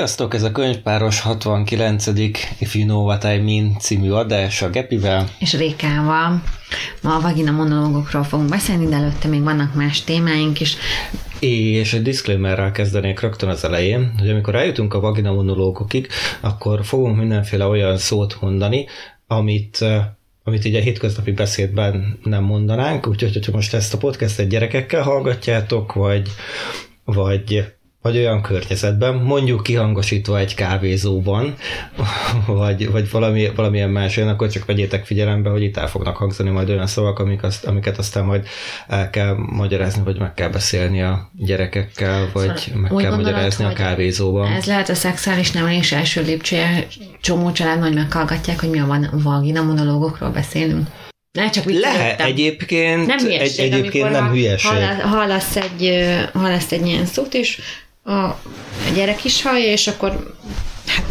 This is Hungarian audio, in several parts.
Sziasztok, ez a könyvpáros 69. If You Know What I Mean című adás a Gepivel. És Rékával. Ma a vagina monológokról fogunk beszélni, de előtte még vannak más témáink is. És egy disclaimerrel kezdenék rögtön az elején, hogy amikor eljutunk a vagina monológokig, akkor fogunk mindenféle olyan szót mondani, amit amit így a hétköznapi beszédben nem mondanánk, úgyhogy hogyha most ezt a podcastet gyerekekkel hallgatjátok, vagy, vagy vagy olyan környezetben, mondjuk kihangosítva egy kávézóban, vagy, vagy valami, valamilyen más olyan, akkor csak vegyétek figyelembe, hogy itt el fognak hangzani majd olyan szavak, amik azt, amiket aztán majd el kell magyarázni, vagy meg kell beszélni a gyerekekkel, vagy szóval meg kell magyarázni a kávézóban. Ez lehet a szexuális nevelés első lépcsője, csomó család majd meghallgatják, hogy mi a vagina monológokról beszélünk. Ne, csak Lehet egyébként, nem hülyeség, egy, egyébként nem hülyeség. Hallasz egy, hallasz egy ilyen szót, és a gyerek is hallja, és akkor hát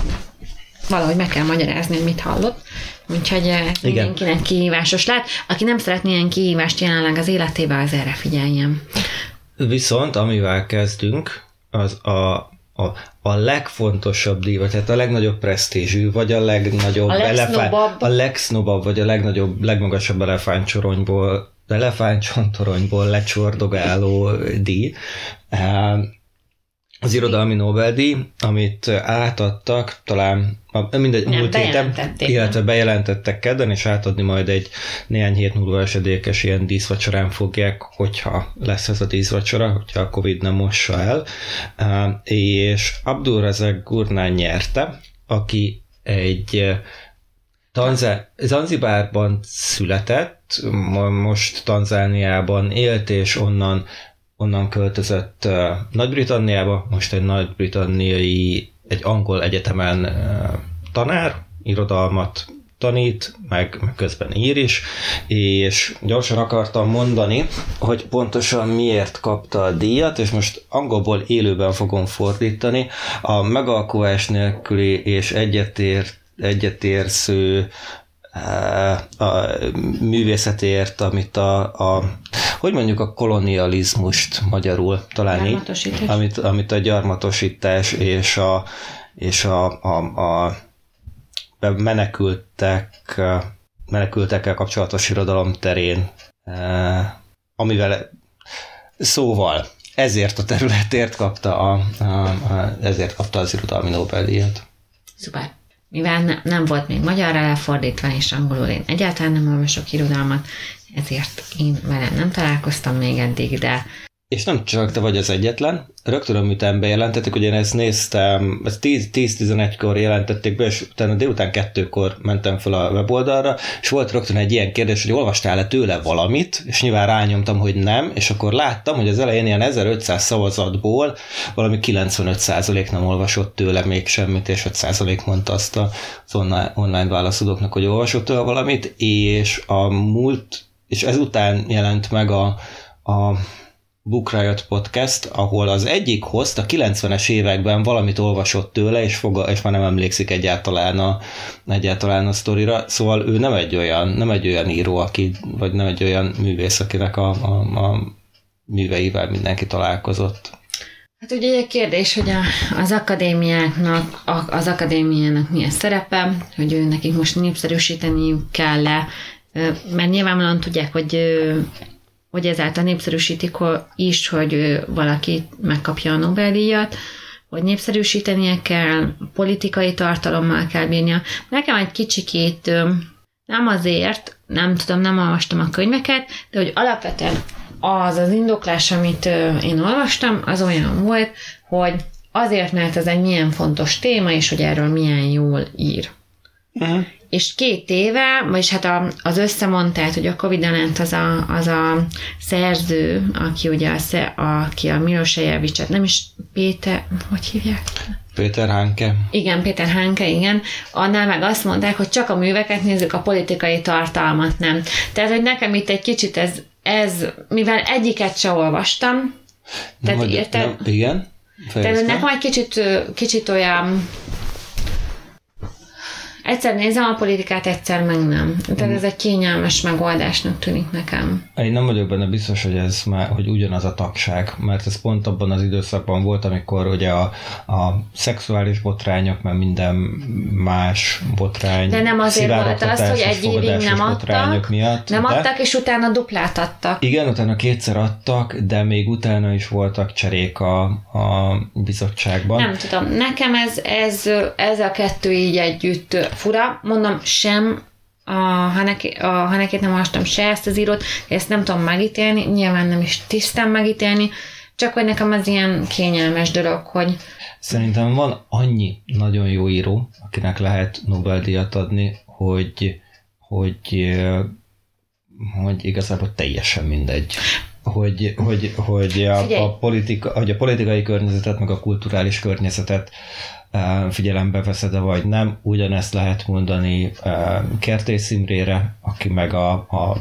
valahogy meg kell magyarázni, hogy mit hallott. Úgyhogy ez Igen. mindenkinek kihívásos lehet. Aki nem szeretné ilyen kihívást jelenleg az életében, az erre figyeljen. Viszont amivel kezdünk, az a, a, a legfontosabb díj, vagy hát a legnagyobb presztízsű, vagy a legnagyobb a elefánt, a legsznobabb, vagy a legnagyobb, legmagasabb elefántcsoronyból elefántcsontoronyból lecsordogáló díj az irodalmi Nobel-díj, amit átadtak, talán a, mindegy, nem, múlt héten, illetve bejelentettek kedden, és átadni majd egy néhány hét múlva esedékes ilyen díszvacsorán fogják, hogyha lesz ez a díszvacsora, hogyha a Covid nem mossa el. És Abdul Razak Gurnán nyerte, aki egy Tanzá- Zanzibárban született, most Tanzániában élt, és onnan onnan költözött Nagy-Britanniába, most egy nagy-britanniai, egy angol egyetemen tanár, irodalmat tanít, meg, meg közben ír is, és gyorsan akartam mondani, hogy pontosan miért kapta a díjat, és most angolból élőben fogom fordítani. A megalkuvás nélküli és egyetért, egyetérsző a művészetért, amit a, a hogy mondjuk a kolonializmust magyarul talán így, amit, amit a gyarmatosítás és a, és a, a, a menekültek, menekültekkel kapcsolatos irodalom terén, amivel szóval ezért a területért kapta, a, a, a, ezért kapta az irodalmi Nobel-díjat. Szuper mivel ne, nem volt még magyarra lefordítva, és angolul én egyáltalán nem olvasok irodalmat, ezért én vele nem találkoztam még eddig, de és nem csak te vagy az egyetlen, rögtön a műtán bejelentették, hogy én ezt néztem, ezt 10-11-kor jelentették be, és utána délután kettőkor mentem fel a weboldalra, és volt rögtön egy ilyen kérdés, hogy olvastál-e tőle valamit, és nyilván rányomtam, hogy nem, és akkor láttam, hogy az elején ilyen 1500 szavazatból valami 95% nem olvasott tőle még semmit, és 5% mondta azt az online, online hogy olvasott tőle valamit, és a múlt, és ezután jelent meg a, a Book Riot Podcast, ahol az egyik host a 90-es években valamit olvasott tőle, és, foga, és már nem emlékszik egyáltalán a, egyáltalán a sztorira, szóval ő nem egy olyan, nem egy olyan író, aki, vagy nem egy olyan művész, akinek a, a, a műveivel mindenki találkozott. Hát ugye egy kérdés, hogy a, az akadémiáknak, a, az akadémiának milyen szerepe, hogy ő nekik most népszerűsíteni kell-e, mert nyilvánvalóan tudják, hogy hogy ezáltal népszerűsítik is, hogy valaki megkapja a Nobel-díjat, hogy népszerűsítenie kell, politikai tartalommal kell bírnia. Nekem egy kicsikét nem azért, nem tudom, nem olvastam a könyveket, de hogy alapvetően az az indoklás, amit én olvastam, az olyan volt, hogy azért, mert ez egy milyen fontos téma, és hogy erről milyen jól ír. Uh-huh és két éve, vagyis hát a, az összemondtát, hogy a Covid ellent az a, az a szerző, aki ugye a, aki a Milos Ejevicset, nem is Péter, hogy hívják? Péter Hánke. Igen, Péter Hánke, igen. Annál meg azt mondták, hogy csak a műveket nézzük, a politikai tartalmat nem. Tehát, hogy nekem itt egy kicsit ez, ez mivel egyiket se olvastam, tehát nem, érted? Nem, igen. Tehát nekem egy kicsit, kicsit olyan Egyszer nézem a politikát, egyszer meg nem. Tehát ez egy kényelmes megoldásnak tűnik nekem. Én nem vagyok benne biztos, hogy ez már, hogy ugyanaz a tagság, mert ez pont abban az időszakban volt, amikor ugye a, a szexuális botrányok, mert minden más botrány. De nem azért volt az, hogy egy évig nem adtak, miatt, nem de, adtak, és utána duplát adtak. Igen, utána kétszer adtak, de még utána is voltak cserék a, a bizottságban. Nem tudom, nekem ez, ez, ez a kettő így együtt fura. Mondom, sem a, Hanekét nem olvastam se ezt az írót, ezt nem tudom megítélni, nyilván nem is tisztán megítélni, csak hogy nekem az ilyen kényelmes dolog, hogy... Szerintem van annyi nagyon jó író, akinek lehet Nobel-díjat adni, hogy, hogy, hogy igazából teljesen mindegy hogy, hogy, hogy, a, a politika, hogy a politikai környezetet, meg a kulturális környezetet figyelembe veszed vagy nem. Ugyanezt lehet mondani Kertész Imrére, aki meg a, a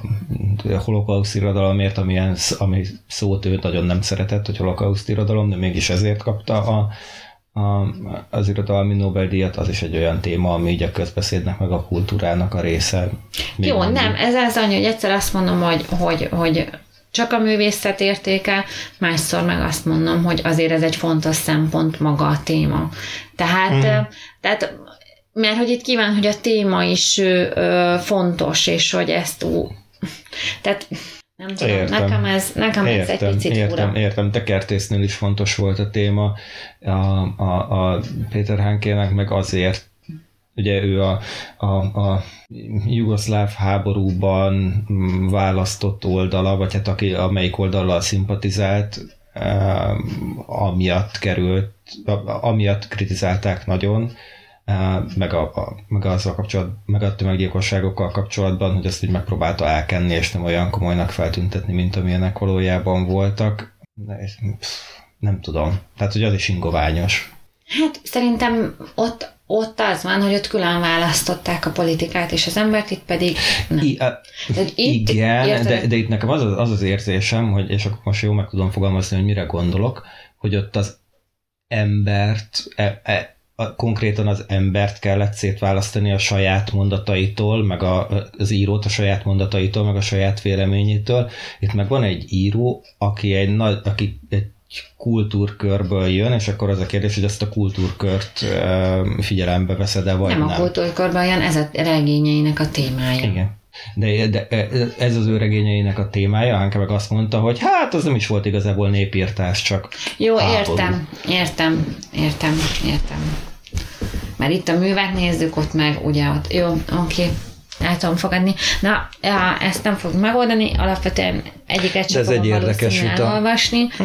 holokauszt irodalomért, amilyen, ami szót ő nagyon nem szeretett, hogy holokauszt irodalom, de mégis ezért kapta a, a, az irodalmi Nobel-díjat, az is egy olyan téma, ami így a közbeszédnek, meg a kultúrának a része. Jó, nem, ez az annyi, hogy egyszer azt mondom, hogy, hogy, hogy csak a művészet értéke, másszor meg azt mondom, hogy azért ez egy fontos szempont maga a téma. Tehát, mm. tehát mert hogy itt kíván, hogy a téma is ö, fontos, és hogy ezt ú, tehát nem tudom, értem. nekem ez, nekem értem, ez egy picit értem, fura. Értem, te kertésznél is fontos volt a téma, a, a, a Péter Hánkének meg azért Ugye ő a, a, a jugoszláv háborúban választott oldala, vagy hát aki, amelyik oldalal szimpatizált, eh, amiatt került, amiatt kritizálták nagyon, eh, meg, a, a, meg azzal kapcsolatban, meg a tömeggyilkosságokkal kapcsolatban, hogy azt úgy megpróbálta elkenni, és nem olyan komolynak feltüntetni, mint amilyenek valójában voltak. Nem tudom. Tehát, hogy az is ingoványos. Hát szerintem ott ott az van, hogy ott külön választották a politikát és az embert, itt pedig nem. I, a, itt, igen, de, de itt nekem az az, az az érzésem, hogy, és akkor most jó meg tudom fogalmazni, hogy mire gondolok, hogy ott az embert, e, e, a, konkrétan az embert kellett szétválasztani a saját mondataitól, meg a, az írót a saját mondataitól, meg a saját véleményétől. Itt meg van egy író, aki egy, nagy, aki egy kultúrkörből jön, és akkor az a kérdés, hogy ezt a kultúrkört figyelembe veszed-e, vagy nem. Nem a kultúrkörből jön, ez a regényeinek a témája. Igen. De, de ez az ő regényeinek a témája, Hánke meg azt mondta, hogy hát az nem is volt igazából népírtás, csak Jó, háború. értem, értem, értem, értem. Mert itt a művet nézzük, ott meg ugye ott, jó, oké, okay el tudom fogadni. Na, ezt nem fog megoldani, alapvetően egyiket sem fogom egy érdekes elolvasni. Hm.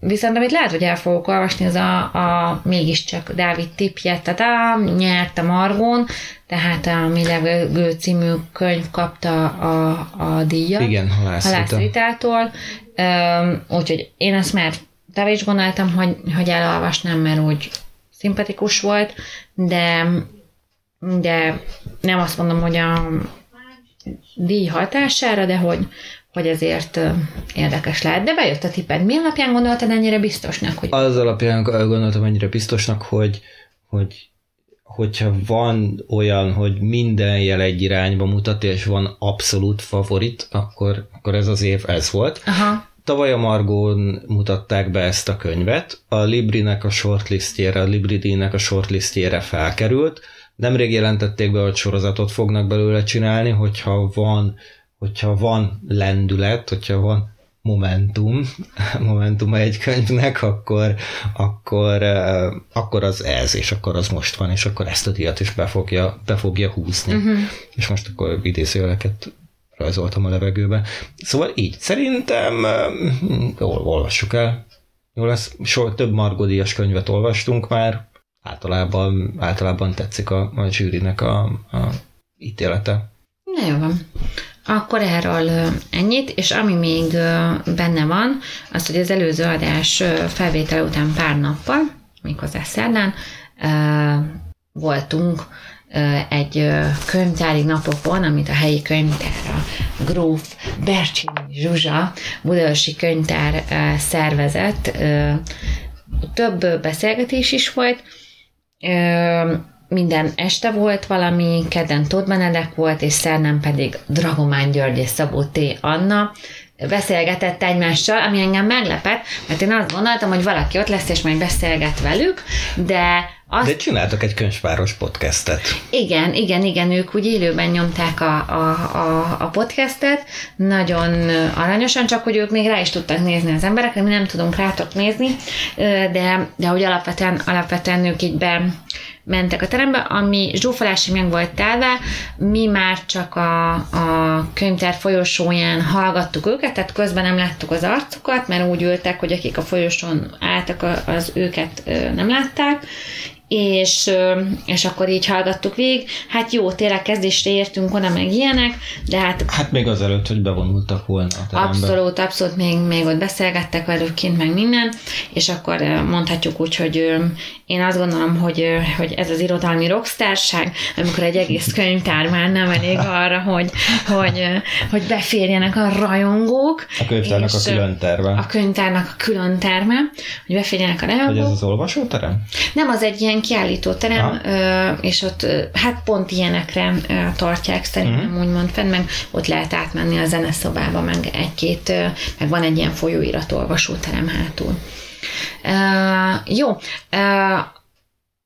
Viszont amit lehet, hogy el fogok olvasni, az a, a mégiscsak Dávid tipje, tehát nyert a Margón, tehát a Mi levegő című könyv kapta a, a díjat. Igen, halászritától. Úgyhogy én azt már te is gondoltam, hogy, hogy elolvasnám, mert úgy szimpatikus volt, de de nem azt mondom, hogy a díj hatására, de hogy, hogy ezért érdekes lehet. De bejött a tipped. Mi alapján gondoltad ennyire biztosnak? Hogy... Az alapján gondoltam ennyire biztosnak, hogy, hogy hogyha van olyan, hogy minden jel egy irányba mutat, és van abszolút favorit, akkor, akkor ez az év ez volt. Aha. Tavaly a Margón mutatták be ezt a könyvet, a Librinek a shortlistjére, a Libri-díjnek a shortlistjére felkerült, Nemrég jelentették be, hogy sorozatot fognak belőle csinálni, hogyha van, hogyha van lendület, hogyha van momentum, momentum egy könyvnek, akkor, akkor, akkor az ez, és akkor az most van, és akkor ezt a díjat is be fogja, be fogja húzni. Uh-huh. És most akkor idézőjeleket rajzoltam a levegőbe. Szóval így, szerintem eh, jól olvassuk el. Jó lesz, so, több margodias könyvet olvastunk már, általában, általában tetszik a, a zsűrinek a, a ítélete. Na jó van. Akkor erről ennyit, és ami még benne van, az, hogy az előző adás felvétel után pár nappal, méghozzá szerdán, voltunk egy könyvtári napokon, amit a helyi könyvtár, a Gróf Bercsini Zsuzsa Budaörsi könyvtár szervezett. Több beszélgetés is volt, minden este volt valami, kedden Tóth Benedek volt, és szerdán pedig Dragomán György és Szabó T. Anna beszélgetett egymással, ami engem meglepett, mert én azt gondoltam, hogy valaki ott lesz, és majd beszélget velük, de azt... De csináltak egy könyvpáros podcastet. Igen, igen, igen, ők úgy élőben nyomták a, a, a, a podcastet, nagyon aranyosan, csak hogy ők még rá is tudtak nézni az emberekre, mi nem tudunk rátok nézni, de, de hogy alapvetően, alapvetően ők így be, mentek a terembe, ami zsúfolásig meg volt telve, mi már csak a, a könyvtár folyosóján hallgattuk őket, tehát közben nem láttuk az arcukat, mert úgy ültek, hogy akik a folyosón álltak, az őket nem látták, és, és akkor így hallgattuk végig. Hát jó, tényleg kezdésre értünk oda, meg ilyenek, de hát... Hát még azelőtt, hogy bevonultak volna a terembe. Abszolút, abszolút, még, még ott beszélgettek velük kint, meg minden, és akkor mondhatjuk úgy, hogy én azt gondolom, hogy, hogy ez az irodalmi rockstárság, amikor egy egész könyvtár már nem elég arra, hogy, hogy, hogy beférjenek a rajongók. A könyvtárnak a külön terve. A könyvtárnak a külön terme, hogy beférjenek a rajongók. Hogy ez az olvasóterem? Nem, az egy ilyen kiállítóterem, ha. és ott hát pont ilyenekre tartják szerintem uh-huh. úgymond fenn, meg ott lehet átmenni a zeneszobába, meg egy-két, meg van egy ilyen folyóirat olvasóterem hátul. Uh, jó, uh,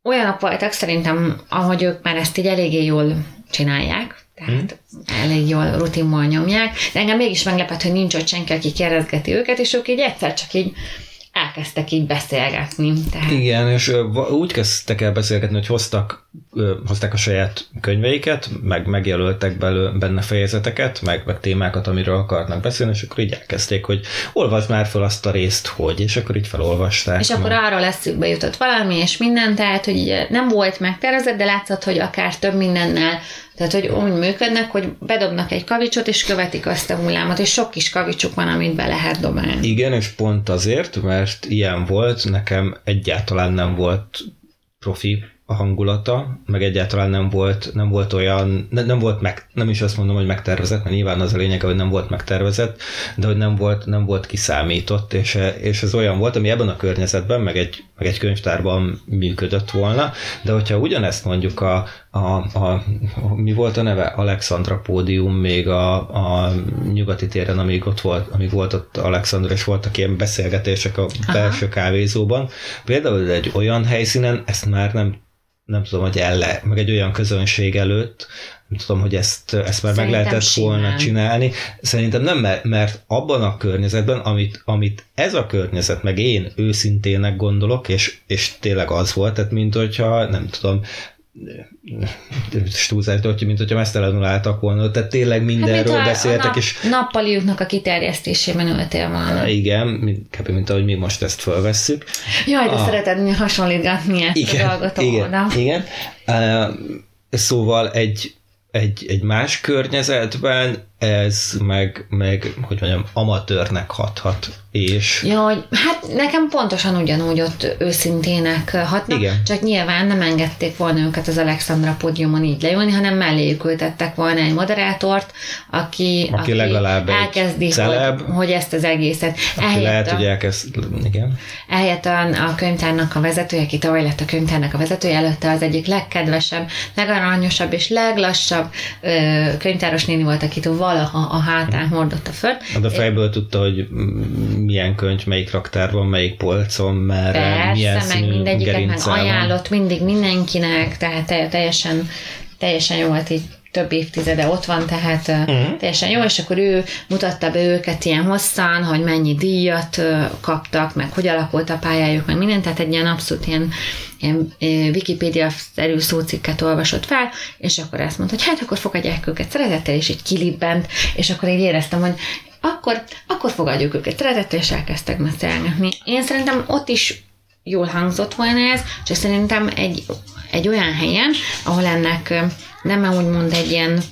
olyanok voltak szerintem, ahogy ők már ezt így eléggé jól csinálják, tehát hmm. elég jól rutinból nyomják, de engem mégis meglepett, hogy nincs ott senki, aki kérdezgeti őket, és ők így egyszer csak így elkezdtek így beszélgetni. Tehát... Igen, és úgy kezdtek el beszélgetni, hogy hoztak, hozták a saját könyveiket, meg megjelöltek belő, benne fejezeteket, meg, meg témákat, amiről akarnak beszélni, és akkor így elkezdték, hogy olvasd már fel azt a részt, hogy, és akkor így felolvasták. És akkor arra eszükbe jutott valami, és minden, tehát, hogy nem volt megtervezett, de látszott, hogy akár több mindennel tehát, hogy úgy működnek, hogy bedobnak egy kavicsot, és követik azt a hullámot, és sok kis kavicsuk van, amit be lehet dobálni. Igen, és pont azért, mert ilyen volt, nekem egyáltalán nem volt profi a hangulata, meg egyáltalán nem volt, nem volt olyan, ne, nem volt meg, nem is azt mondom, hogy megtervezett, mert nyilván az a lényeg, hogy nem volt megtervezett, de hogy nem volt, nem volt kiszámított, és, és ez olyan volt, ami ebben a környezetben, meg egy, meg egy könyvtárban működött volna, de hogyha ugyanezt mondjuk a, a, a, a mi volt a neve? Alexandra pódium még a, a nyugati téren, amíg ott volt, amíg volt ott Alexandra, és voltak ilyen beszélgetések a Aha. belső kávézóban. Például egy olyan helyszínen ezt már nem nem tudom, hogy elle, meg egy olyan közönség előtt, nem tudom, hogy ezt, ezt már Szerintem meg lehetett simán. volna csinálni. Szerintem nem, mert abban a környezetben, amit, amit ez a környezet, meg én őszintének gondolok, és, és tényleg az volt, tehát mint hogyha, nem tudom, túlzás, hogy mint hogyha mesztelenül álltak volna, tehát tényleg mindenről hát, beszéltek. Nap, és... nappaliuknak a kiterjesztésében ültél volna. Igen, mint, mint ahogy mi most ezt fölvesszük. Jaj, de a... szereted hasonlítgatni ezt igen, a dolgot igen, igen. Uh, szóval egy, egy, egy más környezetben ez meg, meg hogy mondjam, amatőrnek hathat. És... Ja, hogy hát nekem pontosan ugyanúgy ott őszintének hatnak, Igen. csak nyilván nem engedték volna őket az Alexandra pódiumon így leülni, hanem melléjük ültettek volna egy moderátort, aki, aki, aki legalább elkezdi, celeb, hogy, hogy, ezt az egészet. Aki lehet, a, hogy elkezd, igen. Eljött a, a könyvtárnak a vezetője, aki tavaly lett a könyvtárnak a vezetője, előtte az egyik legkedvesebb, legaranyosabb és leglassabb ö, könyvtáros néni volt, akit valaha a hátán hordotta föl. De fejből tudta, hogy milyen könyv, melyik raktárban, melyik polcon, mert Persze, milyen meg mindegyiket meg ajánlott mindig mindenkinek, tehát teljesen, teljesen jó volt így több évtizede ott van, tehát uh-huh. teljesen jó, és akkor ő mutatta be őket ilyen hosszan, hogy mennyi díjat kaptak, meg hogy alakult a pályájuk, meg minden, tehát egy ilyen abszolút ilyen, ilyen Wikipédia-szerű szócikket olvasott fel, és akkor azt mondta, hogy hát akkor fogadják őket szeretettel, és így kilibent, és akkor így éreztem, hogy akkor, akkor fogadjuk őket szeretettel, és elkezdtek beszélgetni. Én szerintem ott is jól hangzott volna ez, csak szerintem egy, egy olyan helyen, ahol ennek nem úgymond egy ilyen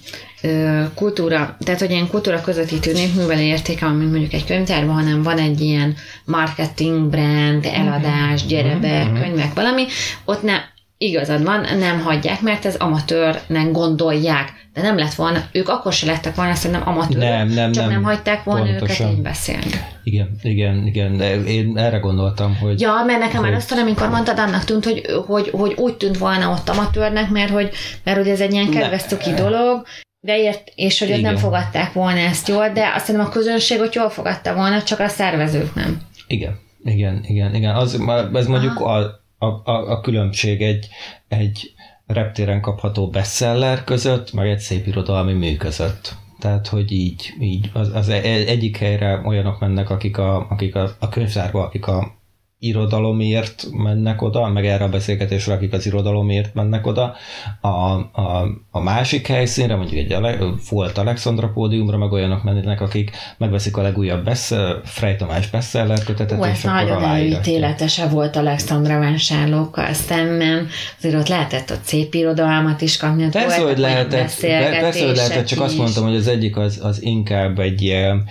kultúra, tehát hogy ilyen kultúra közvetítő népműveli értéke, mint mondjuk egy könyvtárban, hanem van egy ilyen marketing, brand, eladás, gyere be, mm-hmm. könyvek, valami, ott ne, igazad van, nem hagyják, mert ez amatőrnek gondolják. De nem lett volna, ők akkor se lettek volna szerintem amatőrök, Nem, nem, csak nem. nem hagyták volna Pontosan. őket így beszélni. Igen, igen, igen, én erre gondoltam, hogy Ja, mert nekem már Hogy- azt, amikor mondtad, annak tűnt, hogy, hogy, hogy úgy tűnt volna ott amatőrnek, mert hogy, mert hogy ez egy ilyen kedves cuki dolog, de ért, és hogy ott nem fogadták volna ezt jól, de azt hiszem a közönség ott jól fogadta volna, csak a szervezők nem. Igen, igen, igen, igen. Az, ez mondjuk a, a, a, a különbség egy, egy reptéren kapható bestseller között, meg egy szép irodalmi mű között. Tehát, hogy így, így az, az e- egyik helyre olyanok mennek, akik a, akik a, a könyvtárba, akik a irodalomért mennek oda, meg erre a beszélgetésre, akik az irodalomért mennek oda. A, a, a másik helyszínre, mondjuk egy Ale- volt Alexandra pódiumra, meg olyanok mennek, akik megveszik a legújabb bestseller, Frey Tamás bestseller kötetet, Ó, és nagyon előítéletese volt Alexandra vásárlókkal szemben, azért ott lehetett ott szép irodalmat is kapni, ott Persze, hogy lehetett, per- persze, hogy lehetett, csak azt is. mondtam, hogy az egyik az, az inkább egy ilyen,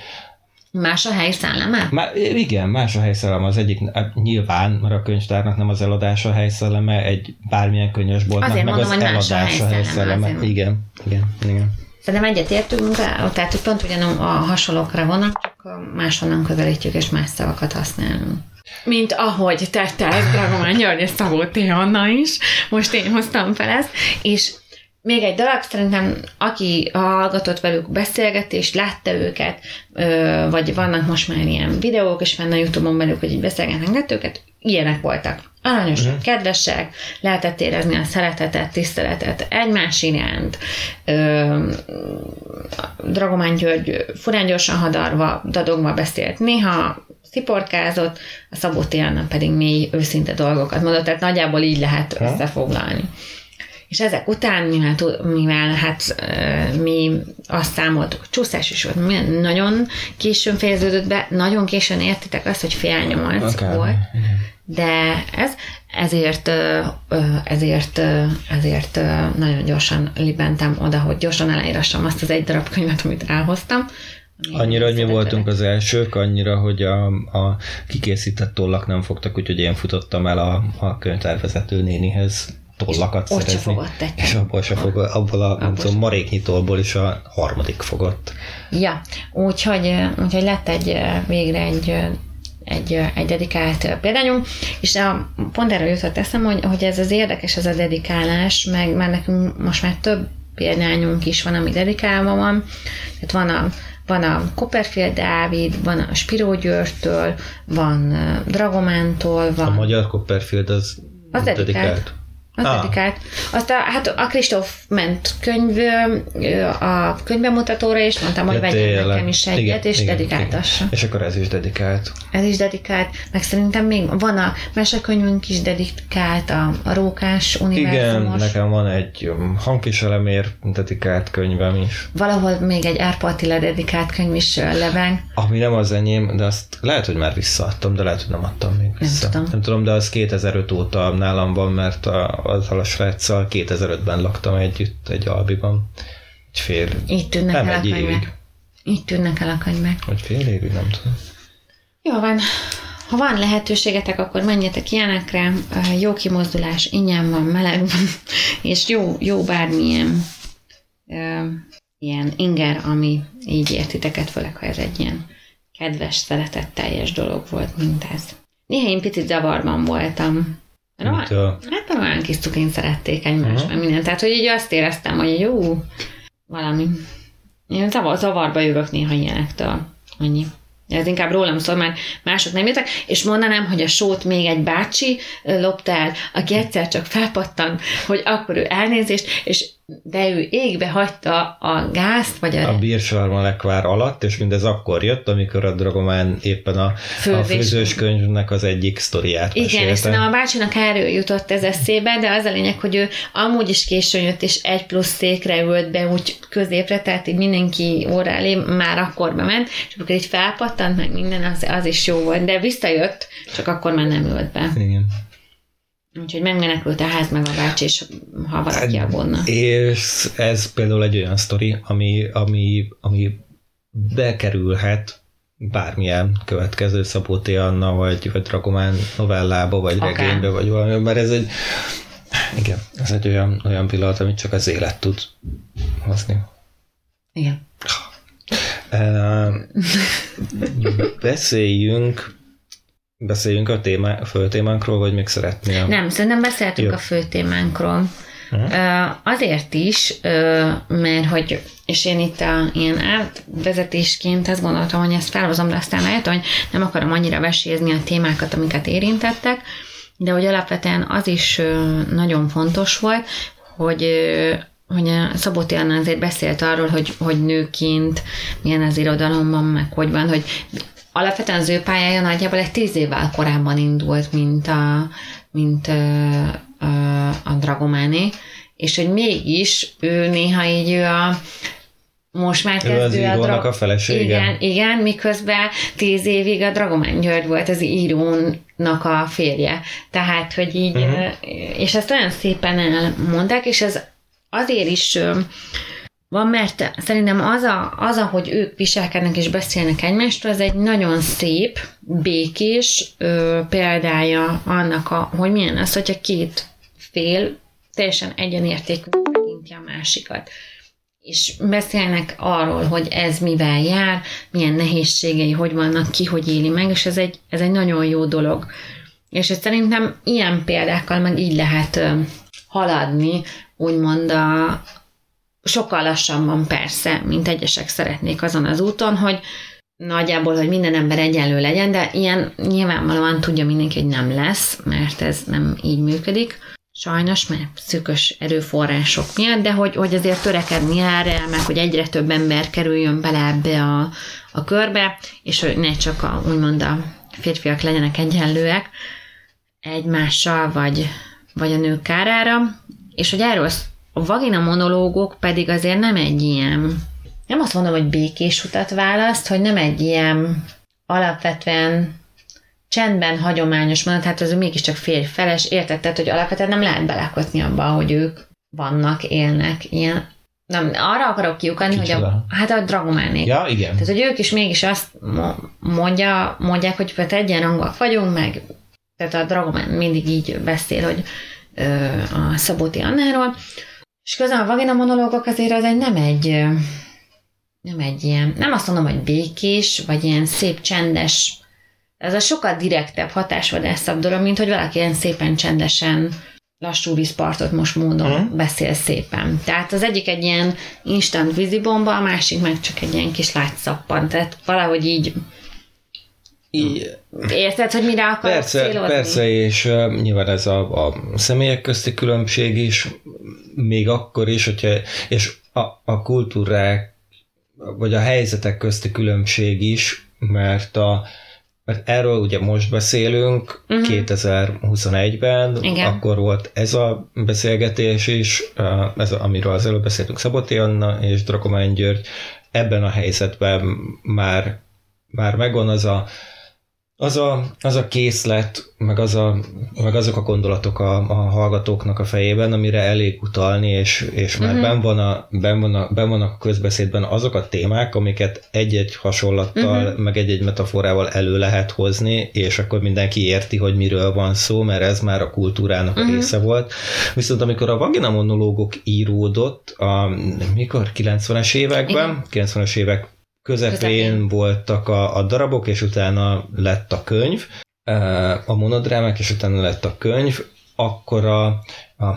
Más a hely szelleme? má, igen, más a helyszellem az egyik, hát nyilván, mert a könyvtárnak nem az eladása a helyszelleme, egy bármilyen könyvesboltnak, Azért meg mondom, az hogy más a eladása a helyszelleme. azért. Igen, igen, igen. Szerintem egyetértünk, tehát hogy pont ugyanúgy a hasonlókra vannak, csak máshonnan közelítjük és más szavakat használunk. Mint ahogy tette ezt Dragomán György és Szabó. Anna is, most én hoztam fel ezt, és még egy dolog, szerintem aki hallgatott velük beszélgetést, látta őket, vagy vannak most már ilyen videók is fenn a Youtube-on velük, hogy így beszélgetnek őket, ilyenek voltak. Aranyosak, uh-huh. kedvesek, lehetett érezni a szeretetet, tiszteletet egymás iránt. Ö, Dragomán György furán gyorsan hadarva, dadogva beszélt néha, sziporkázott, a Szabó T. Anna pedig mély, őszinte dolgokat mondott, tehát nagyjából így lehet összefoglalni. És ezek után, mivel, mivel hát mi azt számoltuk, csúszás is volt, nagyon későn fejeződött be, nagyon későn értitek azt, hogy fél nyolc Akár. volt, de ez, ezért, ezért, ezért nagyon gyorsan libentem oda, hogy gyorsan aláírassam azt az egy darab könyvet, amit elhoztam. Annyira, hogy mi voltunk az elsők, annyira, hogy a, a kikészített tollak nem fogtak, úgyhogy én futottam el a, a könyvtárvezető nénihez tollakat se szerezni. fogott egy. És abból, se fog, abból a, nem tudom, maréknyi tollból is a harmadik fogott. Ja, úgyhogy, úgyhogy lett egy végre egy egy, egy dedikált példányunk, és a, pont erről jutott eszem, hogy, hogy ez az érdekes, ez a dedikálás, meg már nekünk most már több példányunk is van, ami dedikálva van. Tehát van a, van a Copperfield Dávid, van a Spiró Györgytől, van Dragomántól, van... A magyar Copperfield az, Az dedikált. Az Ah. dedikált. Azt a, hát a Kristóf ment könyv, a könyvbemutatóra, és mondtam, hogy Ja, vegyen nekem is egyet, Igen, és igen, dedikáltassa. És akkor ez is dedikált. Ez is dedikált, meg szerintem még van a mesekönyvünk is dedikált, a, a Rókás Igen, univerzumos. nekem van egy um, hangkiselemér dedikált könyvem is. Valahol még egy Árpa Attila dedikált könyv is ö, lebeg. Ami nem az enyém, de azt lehet, hogy már visszaadtam, de lehet, hogy nem adtam még vissza. tudom. Nem tudom, de az 2005 óta nálam van, mert a, azzal a sráccal 2005-ben laktam együtt egy albiban. Egy fél, Így tűnnek nem el a egy évig. Így tűnnek el a könyvek. Vagy fél évig, nem tudom. Jó van. Ha van lehetőségetek, akkor menjetek ilyenekre. Jó kimozdulás, ingyen van, meleg van, és jó, jó bármilyen ilyen inger, ami így értiteket, főleg, ha ez egy ilyen kedves, szeretetteljes dolog volt, mint ez. Néha én picit zavarban voltam. Ro- Mitől? Hát olyan kis cukén szerették egymást, uh-huh. mindent. Tehát, hogy így azt éreztem, hogy jó, valami. Én zavar, zavarba jövök néha ilyenektől. Annyi. Ez inkább rólam szól, mert mások nem jöttek, és mondanám, hogy a sót még egy bácsi lopta el, aki egyszer csak felpattan, hogy akkor ő elnézést, és de ő égbe hagyta a gázt, vagy a, A bírsarma lekvár alatt, és mindez akkor jött, amikor a Dragomán éppen a, a Fővés. főzős könyvnek az egyik sztoriát Igen, mesélte. szerintem a bácsinak erről jutott ez eszébe, de az a lényeg, hogy ő amúgy is későn jött, és egy plusz székre ült be úgy középre, tehát így mindenki óra elé már akkor bement, és amikor így felpattant meg minden, az, az is jó volt, de visszajött, csak akkor már nem ült be. Igen. Úgyhogy megmenekült a ház meg a bácsi, és ha valaki aggódna. És ez például egy olyan sztori, ami, ami, ami bekerülhet bármilyen következő Szabó T. Anna, vagy, vagy Dragomán novellába, vagy Akár. regénybe, vagy valami, mert ez egy Igen, ez egy olyan, olyan pillanat, amit csak az élet tud hozni. Igen. Uh, beszéljünk beszéljünk a, témá, a fő témánkról, vagy még szeretnél? Nem, szerintem beszéltünk Jó. a fő témánkról. Uh-huh. Azért is, mert hogy, és én itt a ilyen átvezetésként azt gondoltam, hogy ezt felhozom, de aztán lehet, hogy nem akarom annyira vesézni a témákat, amiket érintettek, de hogy alapvetően az is nagyon fontos volt, hogy hogy Szabó Anna azért beszélt arról, hogy, hogy nőként milyen az irodalomban, meg hogy van, hogy alapvetően az ő pályája nagyjából egy tíz évvel korábban indult, mint a, mint a, a, a Dragománé, és hogy mégis ő néha így ő a most már kezdő az a, dra- a felesége. Igen, igen, miközben tíz évig a Dragomán György volt az írónak a férje. Tehát, hogy így, uh-huh. és ezt olyan szépen elmondták, és ez azért is van, mert szerintem az, a, az, ahogy ők viselkednek és beszélnek egymástól, az egy nagyon szép, békés ö, példája annak, a, hogy milyen az, hogyha két fél teljesen egyenértékű tekinti a másikat. És beszélnek arról, hogy ez mivel jár, milyen nehézségei, hogy vannak, ki hogy éli meg, és ez egy, ez egy nagyon jó dolog. És ez szerintem ilyen példákkal meg így lehet ö, haladni, úgymond a, sokkal lassabban persze, mint egyesek szeretnék azon az úton, hogy nagyjából, hogy minden ember egyenlő legyen, de ilyen nyilvánvalóan tudja mindenki, hogy nem lesz, mert ez nem így működik. Sajnos, mert szűkös erőforrások miatt, de hogy, hogy azért törekedni erre, meg hogy egyre több ember kerüljön bele ebbe a, a körbe, és hogy ne csak a, úgymond a férfiak legyenek egyenlőek egymással, vagy, vagy a nők kárára, és hogy erről a vagina monológok pedig azért nem egy ilyen, nem azt mondom, hogy békés utat választ, hogy nem egy ilyen alapvetően csendben hagyományos mondat, hát az mégiscsak férj-feles, érted? Tehát, hogy alapvetően nem lehet belekötni abba, hogy ők vannak, élnek ilyen nem, arra akarok kiukadni, hogy a, hát a dragománék. Ja, igen. Tehát, hogy ők is mégis azt mondja, mondják, hogy hát egyenrangúak vagyunk, meg tehát a dragomán mindig így beszél, hogy ö, a Szabóti Annáról, és közben a vagina monológok azért az egy nem egy, nem egy ilyen, nem azt mondom, hogy békés, vagy ilyen szép, csendes, ez a sokkal direktebb, hatásvadászabb dolog, mint hogy valaki ilyen szépen csendesen lassú vízpartot most módon uh-huh. beszél szépen. Tehát az egyik egy ilyen instant vízibomba, a másik meg csak egy ilyen kis látszappan. Tehát valahogy így Érted, hogy mire akarok persze, célozni? Persze, és uh, nyilván ez a, a személyek közti különbség is, még akkor is, hogyha, és a, a kultúrák, vagy a helyzetek közti különbség is, mert a, mert erről ugye most beszélünk, uh-huh. Mhm. 2021-ben, Igen. akkor volt ez a beszélgetés is, ez, amiről az előbb beszéltünk Szaboti Anna és Drakomány György, ebben a helyzetben már, már megvan az a az a, az a készlet, meg, az a, meg azok a gondolatok a, a hallgatóknak a fejében, amire elég utalni, és, és már uh-huh. ben, van a, ben, van a, ben vannak a közbeszédben azok a témák, amiket egy-egy hasonlattal, uh-huh. meg egy-egy metaforával elő lehet hozni, és akkor mindenki érti, hogy miről van szó, mert ez már a kultúrának uh-huh. a része volt. Viszont amikor a vagina monológok íródott, a, mikor? 90-es években, Igen. 90-es évek közepén, közepén. voltak a, a darabok, és utána lett a könyv, a monodrámák, és utána lett a könyv, akkor a, a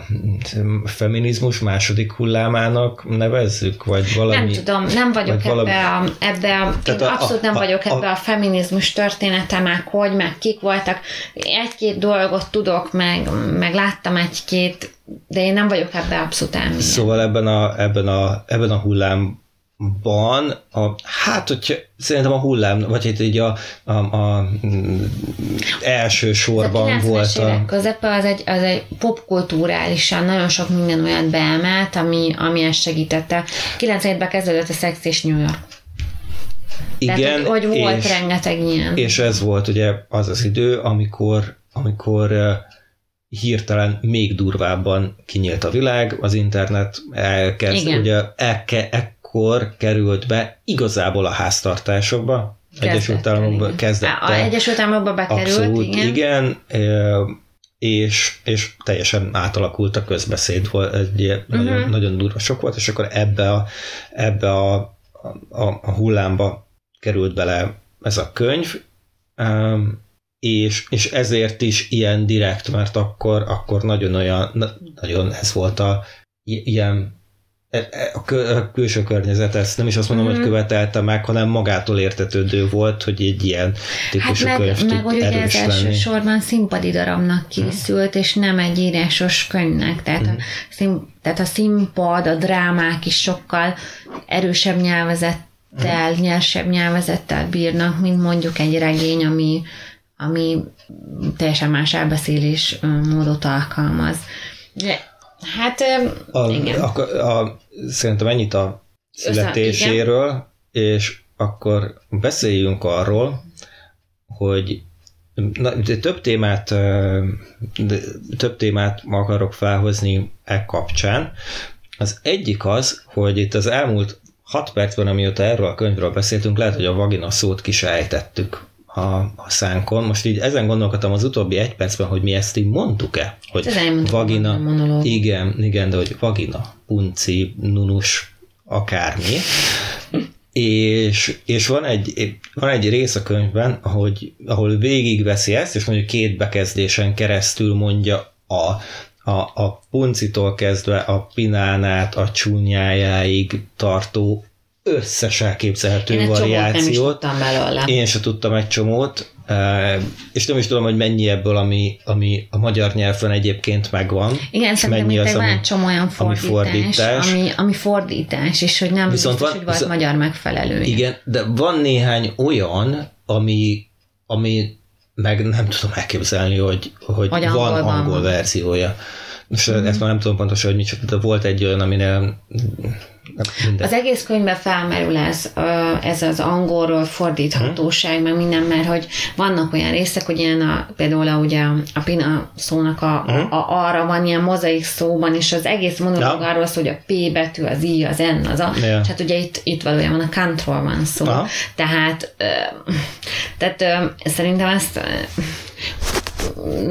feminizmus második hullámának nevezzük, vagy valami... Nem tudom, nem vagyok ebbe valami, a, ebbe a, én a, abszolút nem a, vagyok a, ebbe a feminizmus története, meg hogy, meg kik voltak. Egy-két dolgot tudok, meg, meg láttam egy-két, de én nem vagyok ebbe abszolút elmélyed. Szóval ebben a, ebben a, ebben a hullám ban, a, hát, hogy szerintem a hullám, vagy itt így a, a, a első sorban a volt. A közepe az egy, az egy popkulturálisan nagyon sok minden olyat beemelt, ami, ami ezt segítette. 97-ben kezdődött a Sex és New York. Igen, Tehát, hogy, hogy volt és, rengeteg ilyen. És ez volt ugye az az idő, amikor, amikor hirtelen még durvábban kinyílt a világ, az internet elkezd, Igen. ugye elke, akkor került be igazából a háztartásokba, Egyesült Államokban kezdett. A Egyesült Államokba bekerült, abszolút, igen. igen és, és teljesen átalakult a közbeszéd, egy uh-huh. nagyon, nagyon durva sok volt, és akkor ebbe a, ebbe a, a, a hullámba került bele ez a könyv, és, és ezért is ilyen direkt, mert akkor, akkor nagyon olyan, nagyon ez volt a ilyen e, e, a külső környezet ezt nem is azt mondom, mm. hogy mhm. követelte meg, hanem magától értetődő volt, hogy egy ilyen típusú hát meg, könyv meg hogy ugye ez elsősorban színpadi darabnak készült, mm. és nem egy írásos könyvnek, tehát, mm. a mhm. szín, tehát a színpad, a drámák is sokkal erősebb nyelvezettel, mm. nyersebb nyelvezettel bírnak, mint mondjuk egy regény, ami, ami teljesen más elbeszélés módot alkalmaz. Hát, a, igen. A, a, szerintem ennyit a születéséről, Össze, és akkor beszéljünk arról, hogy na, több témát több témát akarok felhozni e kapcsán. Az egyik az, hogy itt az elmúlt hat percben, amióta erről a könyvről beszéltünk, lehet, hogy a vagina szót kisejtettük a, a szánkon. Most így ezen gondolkodtam az utóbbi egy percben, hogy mi ezt így mondtuk-e? Hogy ez vagina, igen, igen, de hogy vagina, punci, nunus, akármi. és, és van, egy, van egy rész a könyvben, hogy, ahol végigveszi ezt, és mondjuk két bekezdésen keresztül mondja a, a, a puncitól kezdve a pinánát, a csúnyájáig tartó összes elképzelhető Én variációt. Is belőle. Én sem tudtam egy csomót, és nem is tudom, hogy mennyi ebből, ami, ami a magyar nyelven egyébként megvan. Igen, szerintem mennyi az, van egy csomó olyan fordítás, ami fordítás, ami, ami fordítás, és hogy nem viszont biztos, van, hogy volt magyar megfelelő. Igen, de van néhány olyan, ami, ami meg nem tudom elképzelni, hogy, hogy, hogy van angol, angol verziója. Most mm. ezt már nem tudom pontosan, hogy micsoda, de volt egy olyan, aminél minden. Az egész könyvben felmerül ez, ez az angolról fordíthatóság, hmm. meg minden, mert hogy vannak olyan részek, hogy ilyen a, például ugye a pina szónak a, hmm. a, a, arra van ilyen mozaik szóban, és az egész monológ ja. arról szól, hogy a P betű, az I, az N, az A, ja. és hát ugye itt, itt valójában a countról van szó. Aha. Tehát, tehát szerintem ezt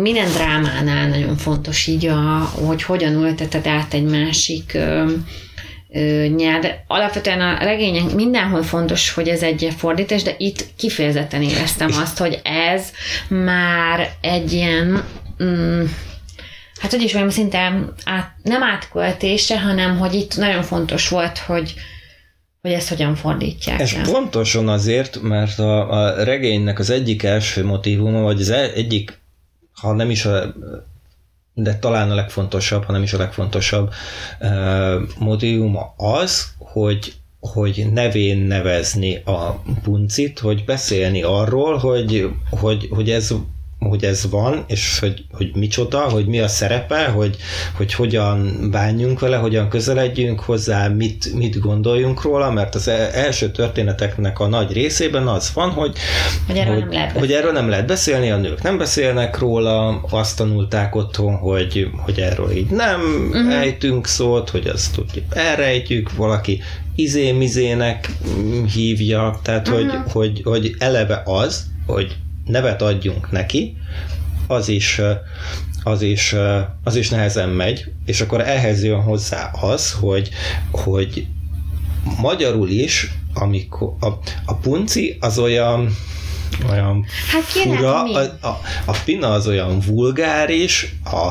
minden drámánál nagyon fontos így, a, hogy hogyan ülteted át egy másik nyelv. Alapvetően a regények mindenhol fontos, hogy ez egy fordítás, de itt kifejezetten éreztem azt, hogy ez már egy ilyen mm, hát hogy is mondjam, szinte át, nem átköltése, hanem hogy itt nagyon fontos volt, hogy hogy ezt hogyan fordítják. Ez le. pontosan azért, mert a, a regénynek az egyik első motivuma, vagy az e- egyik, ha nem is a de talán a legfontosabb, hanem is a legfontosabb uh, az, hogy hogy nevén nevezni a puncit, hogy beszélni arról, hogy, hogy, hogy ez hogy ez van, és hogy, hogy micsoda, hogy mi a szerepe, hogy, hogy hogyan bánjunk vele, hogyan közeledjünk hozzá, mit, mit gondoljunk róla, mert az e- első történeteknek a nagy részében az van, hogy, hogy, erről, hogy, nem lehet hogy erről nem lehet beszélni, a nők nem beszélnek róla, azt tanulták otthon, hogy, hogy erről így nem uh-huh. ejtünk szót, hogy azt tudjuk, elrejtjük, valaki izémizének hívja, tehát uh-huh. hogy, hogy, hogy eleve az, hogy nevet adjunk neki, az is, az is, az is nehezen megy, és akkor ehhez jön hozzá az, hogy, hogy magyarul is, amikor a, a punci az olyan olyan hát fura, a, a, a pina az olyan vulgáris, a,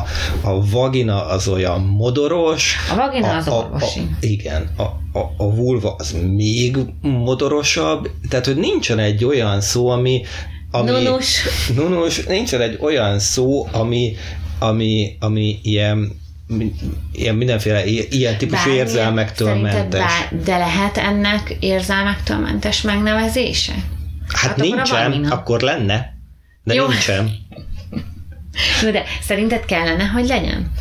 a vagina az olyan modoros. A vagina a, az orvosi. A, a, igen, a, a, a vulva az még modorosabb, tehát hogy nincsen egy olyan szó, ami ami, nunus. Nunus, nincsen egy olyan szó, ami, ami, ami ilyen ilyen mindenféle ilyen típusú Bár érzelmektől mentes. Bár, de lehet ennek érzelmektől mentes megnevezése? Hát, hát nincsen, akkor, akkor lenne, de Jó. nincsen. Jó, de szerinted kellene, hogy legyen?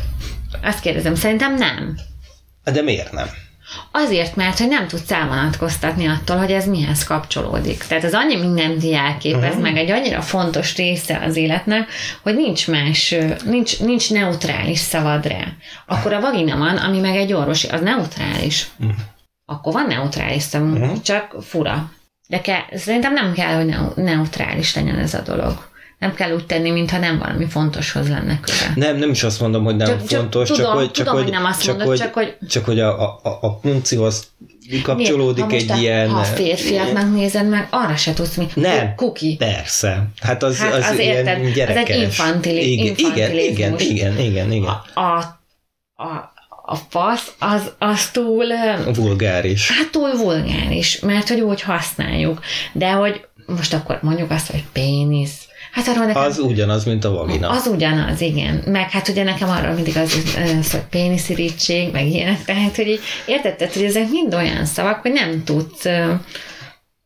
Azt kérdezem, szerintem nem. De miért nem? Azért, mert hogy nem tudsz elvonatkoztatni attól, hogy ez mihez kapcsolódik. Tehát az annyi mindent jelképez, uh-huh. meg egy annyira fontos része az életnek, hogy nincs más, nincs, nincs neutrális szavad rá. Akkor a vagina van, ami meg egy orvosi, az neutrális. Uh-huh. Akkor van neutrális szavunk, uh-huh. csak fura. De ke, szerintem nem kell, hogy neutrális legyen ez a dolog. Nem kell úgy tenni, mintha nem valami fontoshoz lenne köze. Nem, nem is azt mondom, hogy nem Csak- csak fontos, tudom, csak, hogy, csak, tudom, hogy, hogy nem azt csak, mondod, csak hogy- csak hogy a, a, a, a puncihoz kapcsolódik most egy a, ilyen... Ha a férfiaknak nézed meg, arra se tudsz mi. Nem. Kuki. Persze. Hát az, Hát az, az ilyen érted, az egy gyerekes. infantili- igen, igen, igen, igen, igen, igen. A, a, a fasz az, az túl, Vulgáris. hát túl vulgáris, mert hogy úgy használjuk. De hogy most akkor mondjuk azt, hogy pénisz. Hát arról nekem Az ugyanaz, mint a vagina. Az ugyanaz, igen. Meg hát ugye nekem arról mindig az, az hogy péniszirítség, meg ilyenek, tehát hogy így értetted, hogy ezek mind olyan szavak, hogy nem tudsz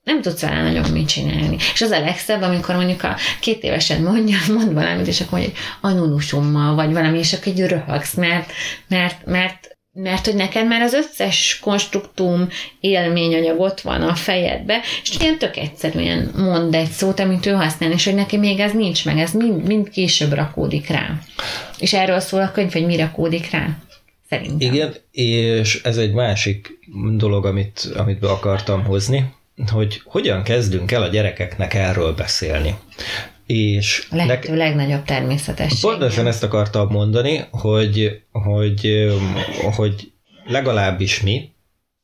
nem tudsz vele nagyon mit csinálni. És az a legszebb, amikor mondjuk a két évesen mondja, mond valamit, és akkor mondja, hogy a nunusommal, vagy valami, és akkor így röhögsz, mert, mert, mert mert hogy neked már az összes konstruktum élményanyag ott van a fejedbe, és ilyen tök egyszerűen mond egy szót, amit ő használ, és hogy neki még ez nincs meg, ez mind, mind később rakódik rá. És erről szól a könyv, hogy mi rakódik rá. Szerintem. Igen, és ez egy másik dolog, amit, amit be akartam hozni, hogy hogyan kezdünk el a gyerekeknek erről beszélni. És lehető legnagyobb természetesség. Pontosan ezt akartam mondani, hogy, hogy, hogy legalábbis mi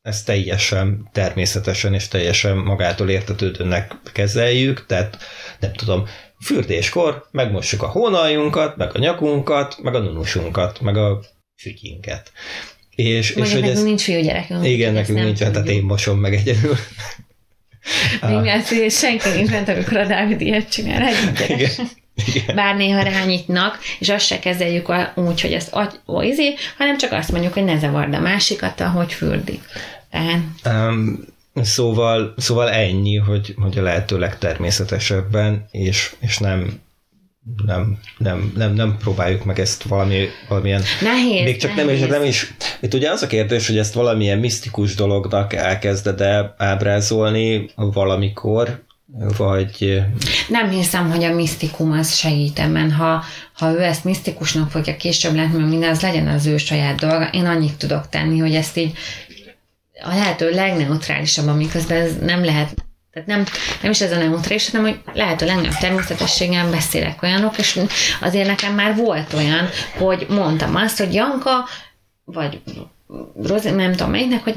ezt teljesen természetesen és teljesen magától értetődőnek kezeljük, tehát nem tudom, fürdéskor megmossuk a hónaljunkat, meg a nyakunkat, meg a nunusunkat, meg a fütyinket. És, és Mondjuk hogy ez, nincs fiúgyerekünk. igen, nekünk nincs, tehát én mosom meg egyedül. Még mert hogy senki nincs bent, amikor a Dávid ilyet csinál. Gyerek. Igen. Igen. Bár néha rányitnak, és azt se kezeljük úgy, hogy ezt ó, izé, hanem csak azt mondjuk, hogy ne zavard a másikat, ahogy fürdik. Tehát Um, szóval, szóval ennyi, hogy, hogy a lehető legtermészetesebben, és, és nem, nem, nem, nem, nem próbáljuk meg ezt valami, valamilyen nehéz. még csak nem, és nehéz. nem is. Itt ugye az a kérdés, hogy ezt valamilyen misztikus dolognak elkezded el ábrázolni valamikor, vagy Nem hiszem, hogy a misztikum az segít ebben. Ha, ha ő ezt misztikusnak fogja később látni, mert minden az legyen az ő saját dolga, én annyit tudok tenni, hogy ezt így a lehető legneutrálisabban, miközben ez nem lehet tehát nem, nem is ez a neutrális, hanem hogy lehető legnagyobb természetességgel beszélek olyanok, és azért nekem már volt olyan, hogy mondtam azt, hogy Janka, vagy Rozi, nem tudom melyiknek, hogy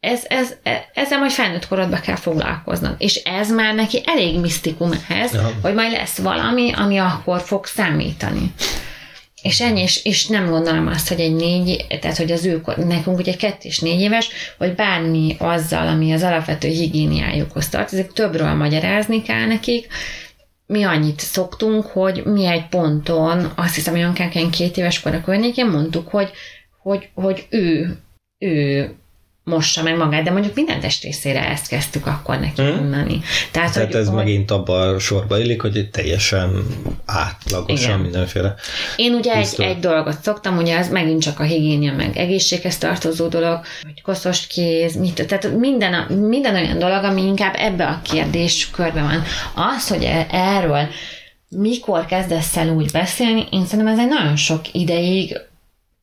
ez, ez, e- ezzel majd felnőtt korodba kell foglalkoznod. És ez már neki elég misztikum ehhez, Aha. hogy majd lesz valami, ami akkor fog számítani. És ennyi, és, és nem gondolom azt, hogy egy négy, tehát hogy az ő, nekünk ugye kettő és négy éves, hogy bármi azzal, ami az alapvető higiéniájukhoz tartozik, többről magyarázni kell nekik, mi annyit szoktunk, hogy mi egy ponton, azt hiszem, hogy olyan két éves kor a környékén mondtuk, hogy, hogy, hogy ő, ő mossa meg magát, de mondjuk minden testrészére ezt kezdtük akkor neki Mm. mondani. Tehát, tehát hogy, ez hogy megint abba a sorba illik, hogy egy teljesen átlagosan Igen. mindenféle. Én ugye egy, egy dolgot szoktam, ugye ez megint csak a higiénia, meg egészséghez tartozó dolog, hogy koszos kéz, mit, tehát minden, a, minden olyan dolog, ami inkább ebbe a kérdés körbe van. Az, hogy e- erről mikor kezdesz el úgy beszélni, én szerintem ez egy nagyon sok ideig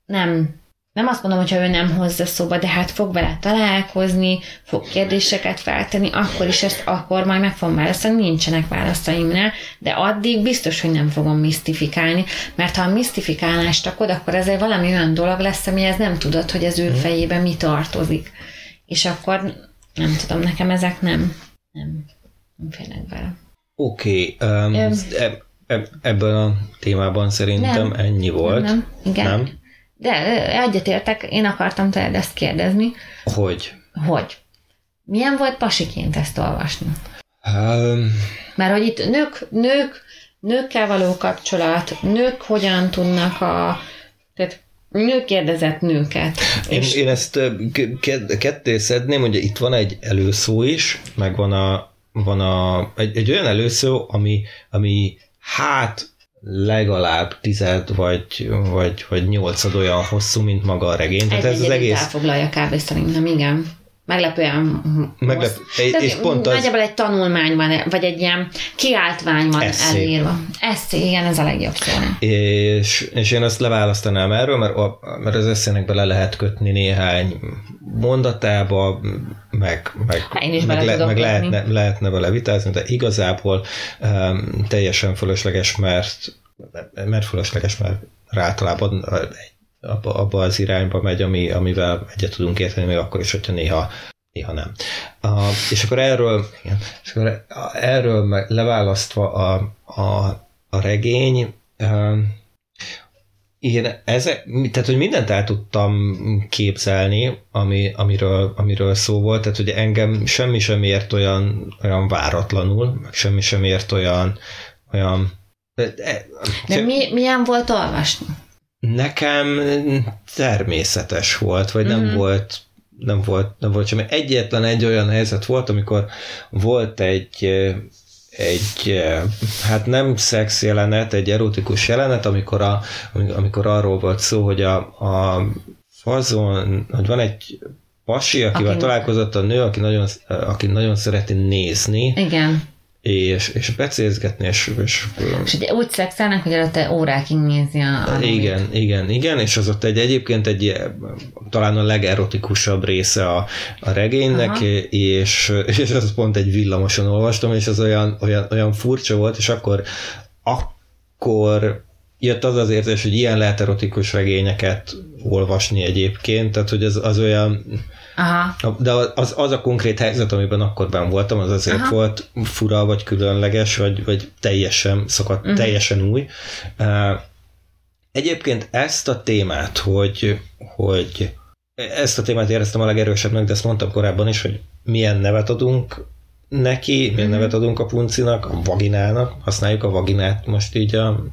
nem, nem azt mondom, hogyha ő nem hozza szóba, de hát fog vele találkozni, fog kérdéseket feltenni, akkor is ezt akkor majd meg fogom válaszolni, nincsenek válaszaim rá, de addig biztos, hogy nem fogom misztifikálni, mert ha a misztifikálást akod, akkor egy valami olyan dolog lesz, amihez nem tudod, hogy az ő fejében mi tartozik. És akkor nem tudom, nekem ezek nem, nem, nem félnek bele. Oké, okay, um, Öm. eb, eb, ebben a témában szerintem Nem. ennyi volt. Nem, igen. Nem? De egyetértek, én akartam tőled ezt kérdezni, Hogy? hogy milyen volt pasiként ezt olvasni? Um, Mert hogy itt nők, nők, nőkkel való kapcsolat, nők hogyan tudnak a, tehát nők kérdezett nőket. én, És én ezt ketté szedném, ugye itt van egy előszó is, meg van a, van a egy, egy olyan előszó, ami, ami hát legalább tized vagy, vagy, vagy nyolcad olyan hosszú, mint maga a regény. Tehát egy ez az egész egész elfoglalja kb. szerintem, igen. Meglepően Meglep, De és pont az, nagyjából egy tanulmány van, vagy egy ilyen kiáltvány van Eszé. előírva. Ez igen, ez a legjobb szó. és, és én azt leválasztanám erről, mert, a- mert az eszének bele lehet kötni néhány mondatába, meg, meg, Hát én is meg, tudom meg lehetne, lehetne vele vitázni, de igazából um, teljesen fölösleges, mert, mert fölösleges, mert általában abba, abba az irányba megy, ami, amivel egyet tudunk érteni, még akkor is, hogyha néha néha nem. A, és akkor erről, igen, és akkor erről meg leválasztva a, a, a regény, igen, ezek, tehát, hogy mindent el tudtam képzelni, ami, amiről, amiről szó volt, tehát, hogy engem semmi sem ért olyan, olyan váratlanul, meg semmi sem ért olyan, olyan de, De mi, milyen volt olvasni? Nekem természetes volt, vagy nem Mhm. volt nem volt, nem volt semmi. Egyetlen egy olyan helyzet volt, amikor volt egy egy, hát nem szex jelenet, egy erotikus jelenet, amikor, a, amikor arról volt szó, hogy a, a fazon, hogy van egy pasi, akivel Aki- találkozott a nő, aki nagyon, aki nagyon szereti nézni, Igen. És, és becézgetni, és, és És ugye úgy szexelnek, hogy előtte órákig nézi a, a igen, igen, igen, és az ott egy egyébként egy talán a legerotikusabb része a, a regénynek, Aha. és, és az pont egy villamoson olvastam, és az olyan, olyan, olyan furcsa volt, és akkor akkor jött az az érzés, hogy ilyen lehet erotikus regényeket olvasni egyébként, tehát hogy az, az olyan, Aha. de az, az a konkrét helyzet, amiben akkor ben voltam, az azért Aha. volt fura, vagy különleges, vagy, vagy teljesen szakadt, uh-huh. teljesen új. Egyébként ezt a témát, hogy, hogy ezt a témát éreztem a legerősebbnek, de ezt mondtam korábban is, hogy milyen nevet adunk neki, milyen Mhm. nevet adunk a puncinak, a vaginának, használjuk a vaginát most így a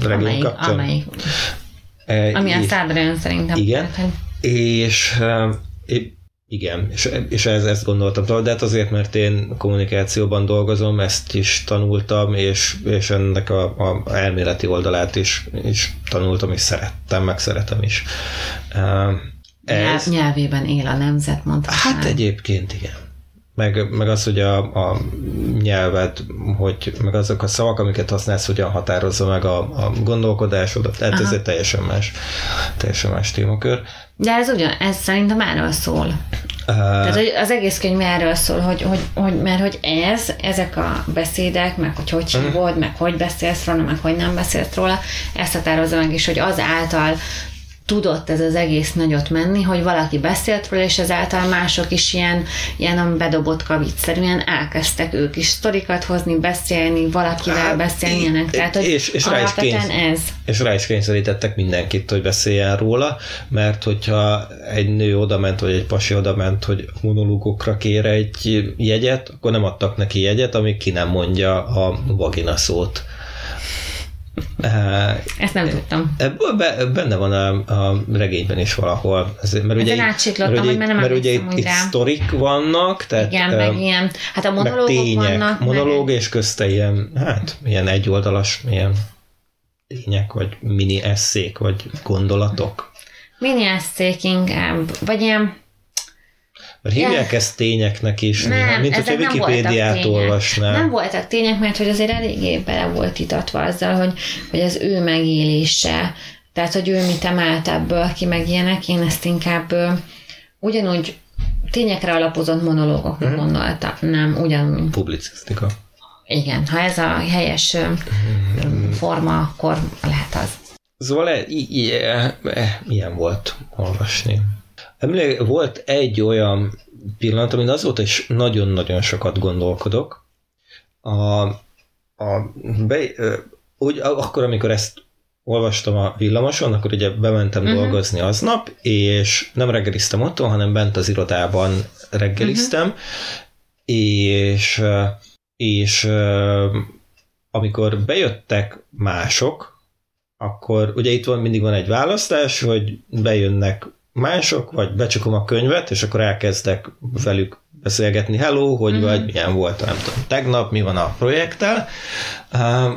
regény kapcsán. amelyik, E, ami a szádra jön szerintem. Igen. Hogy- és é- igen, és, és ez, ezt gondoltam tovább, de hát azért, mert én kommunikációban dolgozom, ezt is tanultam, és, és ennek a, a elméleti oldalát is, is tanultam, és szerettem, meg szeretem is. Nyelv, nyelvében él a nemzet, mondhatnám. Hát egyébként igen. Meg, meg az, hogy a, a nyelved, hogy meg azok a szavak, amiket használsz, hogyan határozza meg a, a gondolkodásodat. Tehát ez egy teljesen más, teljesen más témakör. De ez ugyan, ez szerintem erről szól. Uh, Tehát hogy az egész könyv erről szól, hogy, hogy, hogy, mert hogy ez, ezek a beszédek, meg hogy hogy Mhm. hívod, meg hogy beszélsz róla, meg hogy nem beszélsz róla, ezt határozza meg is, hogy azáltal tudott ez az egész nagyot menni, hogy valaki beszélt róla, és ezáltal mások is ilyen, ilyen bedobott kavicszerűen elkezdtek ők is sztorikat hozni, beszélni, valakivel Hát, beszélni, ilyenek. Tehát, hogy és- és rá is alapvetően kénysz- ez. és rá is kényszerítettek mindenkit, hogy beszéljen róla, mert hogyha egy nő odament, vagy egy pasi odament, hogy monológokra kér egy jegyet, akkor nem adtak neki jegyet, amíg ki nem mondja a vagina szót. Ezt nem tudtam. Benne van a, a regényben is valahol. Ez, mert ugye, átsiklottam, mert ugye, nem mert ugye itt, itt sztorik vannak, tehát Igen, meg ilyen, hát a monológok tények, vannak. monológ meg, és közte ilyen, hát ilyen egyoldalas, ilyen tények, vagy mini eszék, vagy gondolatok. mini eszék inkább, vagy ilyen, Mert hívják ezt tényeknek is, Nem, néha, mint hogyha nem Wikipédiát tények. olvasnál. nem voltak tények, mert hogy azért eléggé bele volt itatva azzal, hogy, hogy az ő megélése, tehát hogy ő mit emelt ebből ki, meg ilyenek, én ezt inkább ö, ugyanúgy tényekre alapozott monológoknak Mhm. gondoltam, nem, ugyanúgy. Publicisztika. Igen, ha ez a helyes ö, Mhm. forma, akkor lehet az. Szóval e, i, i, e, e, ilyen volt olvasni. Emlék, volt egy olyan pillanat, amin azóta is nagyon-nagyon sokat gondolkodok. A, a, be, úgy, akkor, amikor ezt olvastam a villamoson, akkor ugye bementem uh-huh. dolgozni aznap, és nem reggeliztem otthon, hanem bent az irodában reggeliztem, uh-huh. és, és amikor bejöttek mások, akkor ugye itt van mindig van egy választás, hogy bejönnek mások, vagy becsukom a könyvet, és akkor elkezdek velük beszélgetni, hello, hogy Mhm. mm. vagy, milyen volt, nem tudom, tegnap, mi van a projekttel,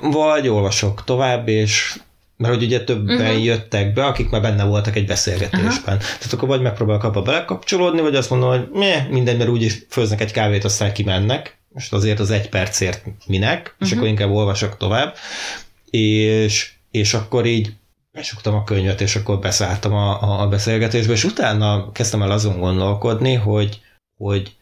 vagy olvasok tovább, és mert hogy ugye többen uh-huh. jöttek be, akik már benne voltak egy beszélgetésben. Uh-huh. Tehát akkor vagy megpróbálok abba belekapcsolódni, vagy azt mondom, hogy meh, minden, mert úgyis főznek egy kávét, aztán kimennek. Most azért az egy percért minek, uh-huh. és akkor inkább olvasok tovább. És, és akkor így besuktam a könyvet, és akkor beszálltam a, a beszélgetésbe, és utána kezdtem el azon gondolkodni, hogy, hogy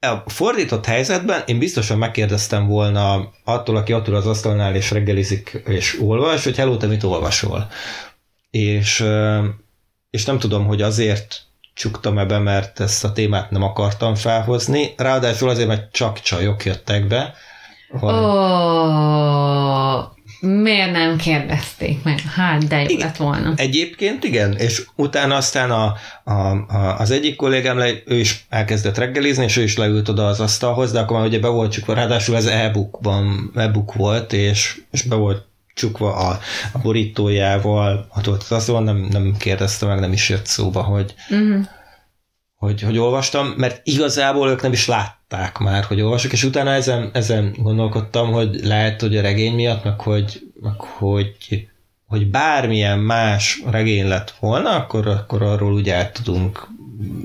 a fordított helyzetben én biztosan megkérdeztem volna attól, aki attól az asztalnál és reggelizik és olvas, hogy hello, te mit olvasol? És, és nem tudom, hogy azért csuktam ebbe, mert ezt a témát nem akartam felhozni, ráadásul azért, mert csak csajok jöttek be. Hogy... Oh, Miért nem kérdezték meg? Hát, de jó igen. lett volna. Egyébként igen, és utána aztán a, a, a, az egyik kollégám, le, ő is elkezdett reggelizni, és ő is leült oda az asztalhoz, de akkor már ugye be volt csukva, ráadásul ez e-bookban, e-book volt, és, és be volt csukva a, a borítójával, ott volt az asztalon, nem, nem kérdezte meg, nem is jött szóba, hogy, uh-huh. Hogy, hogy olvastam, mert igazából ők nem is lát, látták már, hogy olvasok, és utána ezen, ezen gondolkodtam, hogy lehet, hogy a regény miatt, meg hogy, meg hogy, hogy bármilyen más regény lett volna, akkor, akkor arról úgy el tudunk,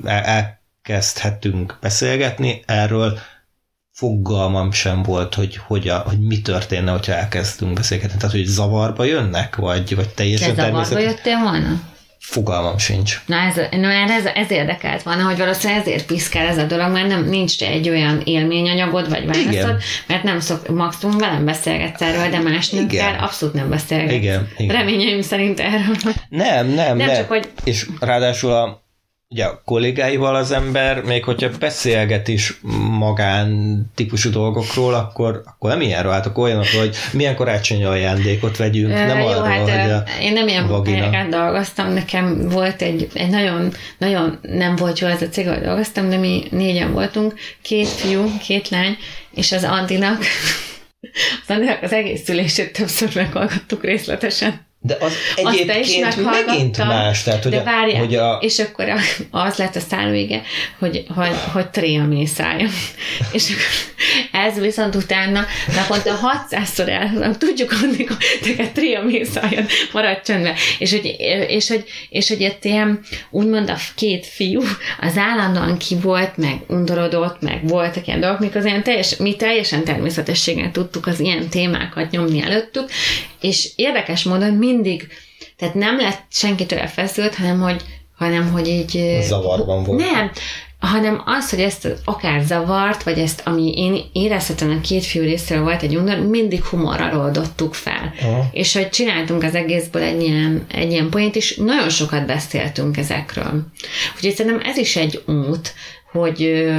elkezdhetünk beszélgetni, erről fogalmam sem volt, hogy, hogy, a, hogy mi történne, hogyha elkezdtünk beszélgetni. Tehát, hogy zavarba jönnek, vagy, vagy teljesen Te zavarba jöttél volna? Fogalmam sincs. Na ez, na ez, ez érdekelt volna, hogy valószínűleg ezért piszkál ez a dolog, mert nem, nincs egy olyan élményanyagod, vagy válaszod, mert nem szok, maximum velem beszélgetsz erről, de más nőkkel abszolút nem beszélgetsz. Igen, igen. Reményeim szerint erről. Nem, nem, nem. Csak, hogy... És ráadásul a ugye a kollégáival az ember, még hogyha beszélget is magán típusú dolgokról, akkor, akkor nem ilyenről álltok olyanok, hogy milyen karácsonyi ajándékot vegyünk, nem Jó, arról, hát, hogy a Én nem ilyen helyeken dolgoztam, nekem volt egy, egy nagyon, nagyon nem volt jó ez a cég, ahol dolgoztam, de mi négyen voltunk, két fiú, két lány, és az Andinak, az Andinak az egész szülését többször meghallgattuk részletesen. De az egyébként megint más. Tehát, hogy de várjál, hogy a... és akkor az lett a szálvége, hogy, hogy, hogy tréa mészálljon. és akkor ez viszont utána naponta 600-szor el, tudjuk adni, hogy teket tréa mészálljon, maradj csöndben. És hogy, és hogy, és hogy itt ilyen, úgymond a két fiú az állandóan ki volt, meg undorodott, meg voltak ilyen dolgok, mikor ilyen teljes, mi teljesen természetességgel tudtuk az ilyen témákat nyomni előttük, és érdekes módon mindig, tehát nem lett senkitől elfeszült, hanem hogy, hanem hogy így... Zavarban volt. Nem, hanem az, hogy ezt akár zavart, vagy ezt, ami én érezhetem a két fiú részéről volt egy undor, mindig humorral oldottuk fel. Aha. És hogy csináltunk az egészből egy ilyen, egy ilyen poént, és nagyon sokat beszéltünk ezekről. Úgyhogy szerintem ez is egy út, hogy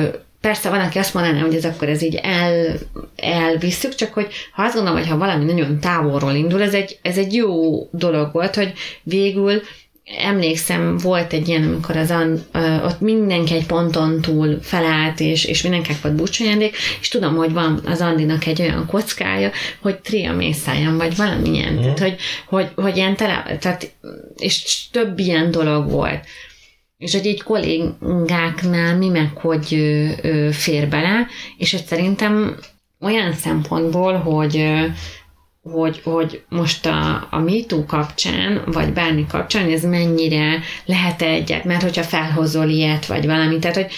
Persze van, aki azt mondaná, hogy ez akkor ez így el, elvisszük, csak hogy ha azt gondolom, hogy ha valami nagyon távolról indul, ez egy, ez egy jó dolog volt, hogy végül emlékszem, volt egy ilyen, amikor az an, ott mindenki egy ponton túl felállt, és, és mindenkinek volt búcsújándék, és tudom, hogy van az Andinak egy olyan kockája, hogy tria mészáján, vagy valamilyen, mm. tehát, hogy, hogy, hogy ilyen tele, tehát, és több ilyen dolog volt és hogy egy kollégáknál mi meg hogy ö, fér bele, és hogy szerintem olyan szempontból, hogy hogy, hogy most a, a MeToo kapcsán, vagy bármi kapcsán, ez mennyire lehet egyet, mert hogyha felhozol ilyet, vagy valami, tehát hogy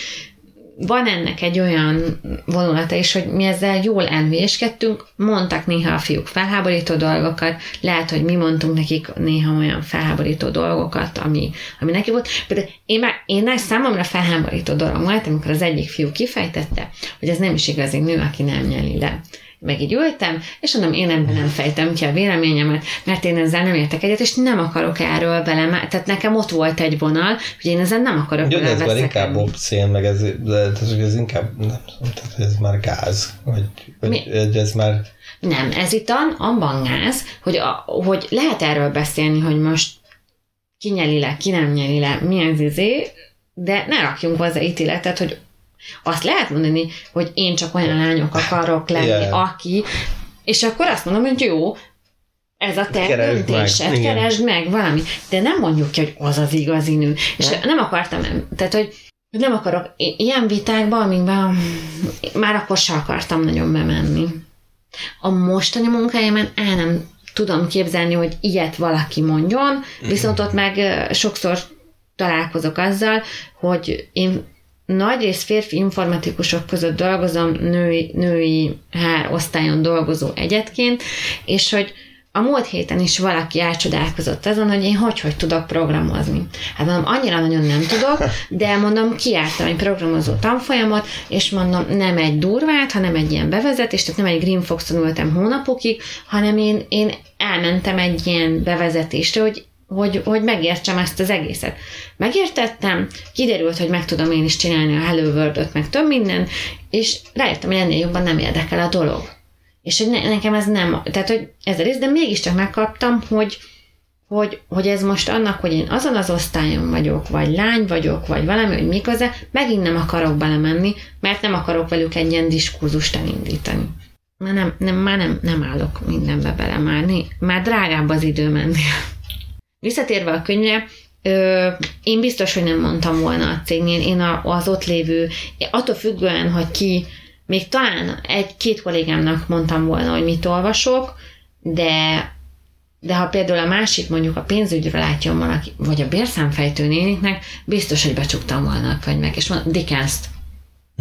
van ennek egy olyan vonulata is, hogy mi ezzel jól elvéskedtünk, mondtak néha a fiúk felháborító dolgokat, lehet, hogy mi mondtunk nekik néha olyan felháborító dolgokat, ami, ami neki volt. Például én már, én már számomra felháborító dolog volt, amikor az egyik fiú kifejtette, hogy ez nem is igazi nő, aki nem nyeli le meg így ültem, és mondom, én ebben nem fejtem ki a véleményemet, mert én ezzel nem értek egyet, és nem akarok erről velem, tehát nekem ott volt egy vonal, hogy én ezzel nem akarok Jó, ez már inkább obszén, meg ez, ez, ez inkább, nem, tehát ez már gáz, vagy, vagy ez már... Nem, ez itt abban gáz, hogy, a, hogy lehet erről beszélni, hogy most ki nyeli le, ki nem nyeli le, mi az izé, de ne rakjunk hozzá ítéletet, hogy azt lehet mondani, hogy én csak olyan lányok akarok lenni, yeah. aki, és akkor azt mondom, hogy jó, ez a te keresd döntésed, meg. keresd meg valami. De nem mondjuk ki, hogy az az igazi nő. És ne? nem akartam, tehát, hogy nem akarok ilyen vitákba, amikben már akkor se akartam nagyon bemenni. A mostani munkájában el nem tudom képzelni, hogy ilyet valaki mondjon, viszont ott meg sokszor találkozok azzal, hogy én nagyrészt férfi informatikusok között dolgozom, női, női hár osztályon dolgozó egyetként, és hogy a múlt héten is valaki elcsodálkozott azon, hogy én hogy, hogy tudok programozni. Hát mondom, annyira nagyon nem tudok, de mondom, kiártam egy programozó tanfolyamot, és mondom, nem egy durvát, hanem egy ilyen bevezetést, tehát nem egy Green Fox-on ültem hónapokig, hanem én, én elmentem egy ilyen bevezetésre, hogy hogy, hogy megértsem ezt az egészet. Megértettem, kiderült, hogy meg tudom én is csinálni a Hello World-ot, meg több minden, és rájöttem, hogy ennél jobban nem érdekel a dolog. És hogy ne, nekem ez nem, tehát hogy ez a rész, de mégiscsak megkaptam, hogy, hogy, hogy ez most annak, hogy én azon az osztályon vagyok, vagy lány vagyok, vagy valami, hogy mik az megint nem akarok belemenni, mert nem akarok velük egy ilyen diskurzust elindítani. Már nem, nem, már nem, nem állok mindenbe bele, már, már drágább az idő menni. Visszatérve a könyvre, Ö, én biztos, hogy nem mondtam volna a cégnél, én az ott lévő, attól függően, hogy ki, még talán egy-két kollégámnak mondtam volna, hogy mit olvasok, de de ha például a másik mondjuk a pénzügyről látjon valaki, vagy a bérszámfejtő néniknek, biztos, hogy becsuktam volna a könyvek, és mondom, Dickens-t.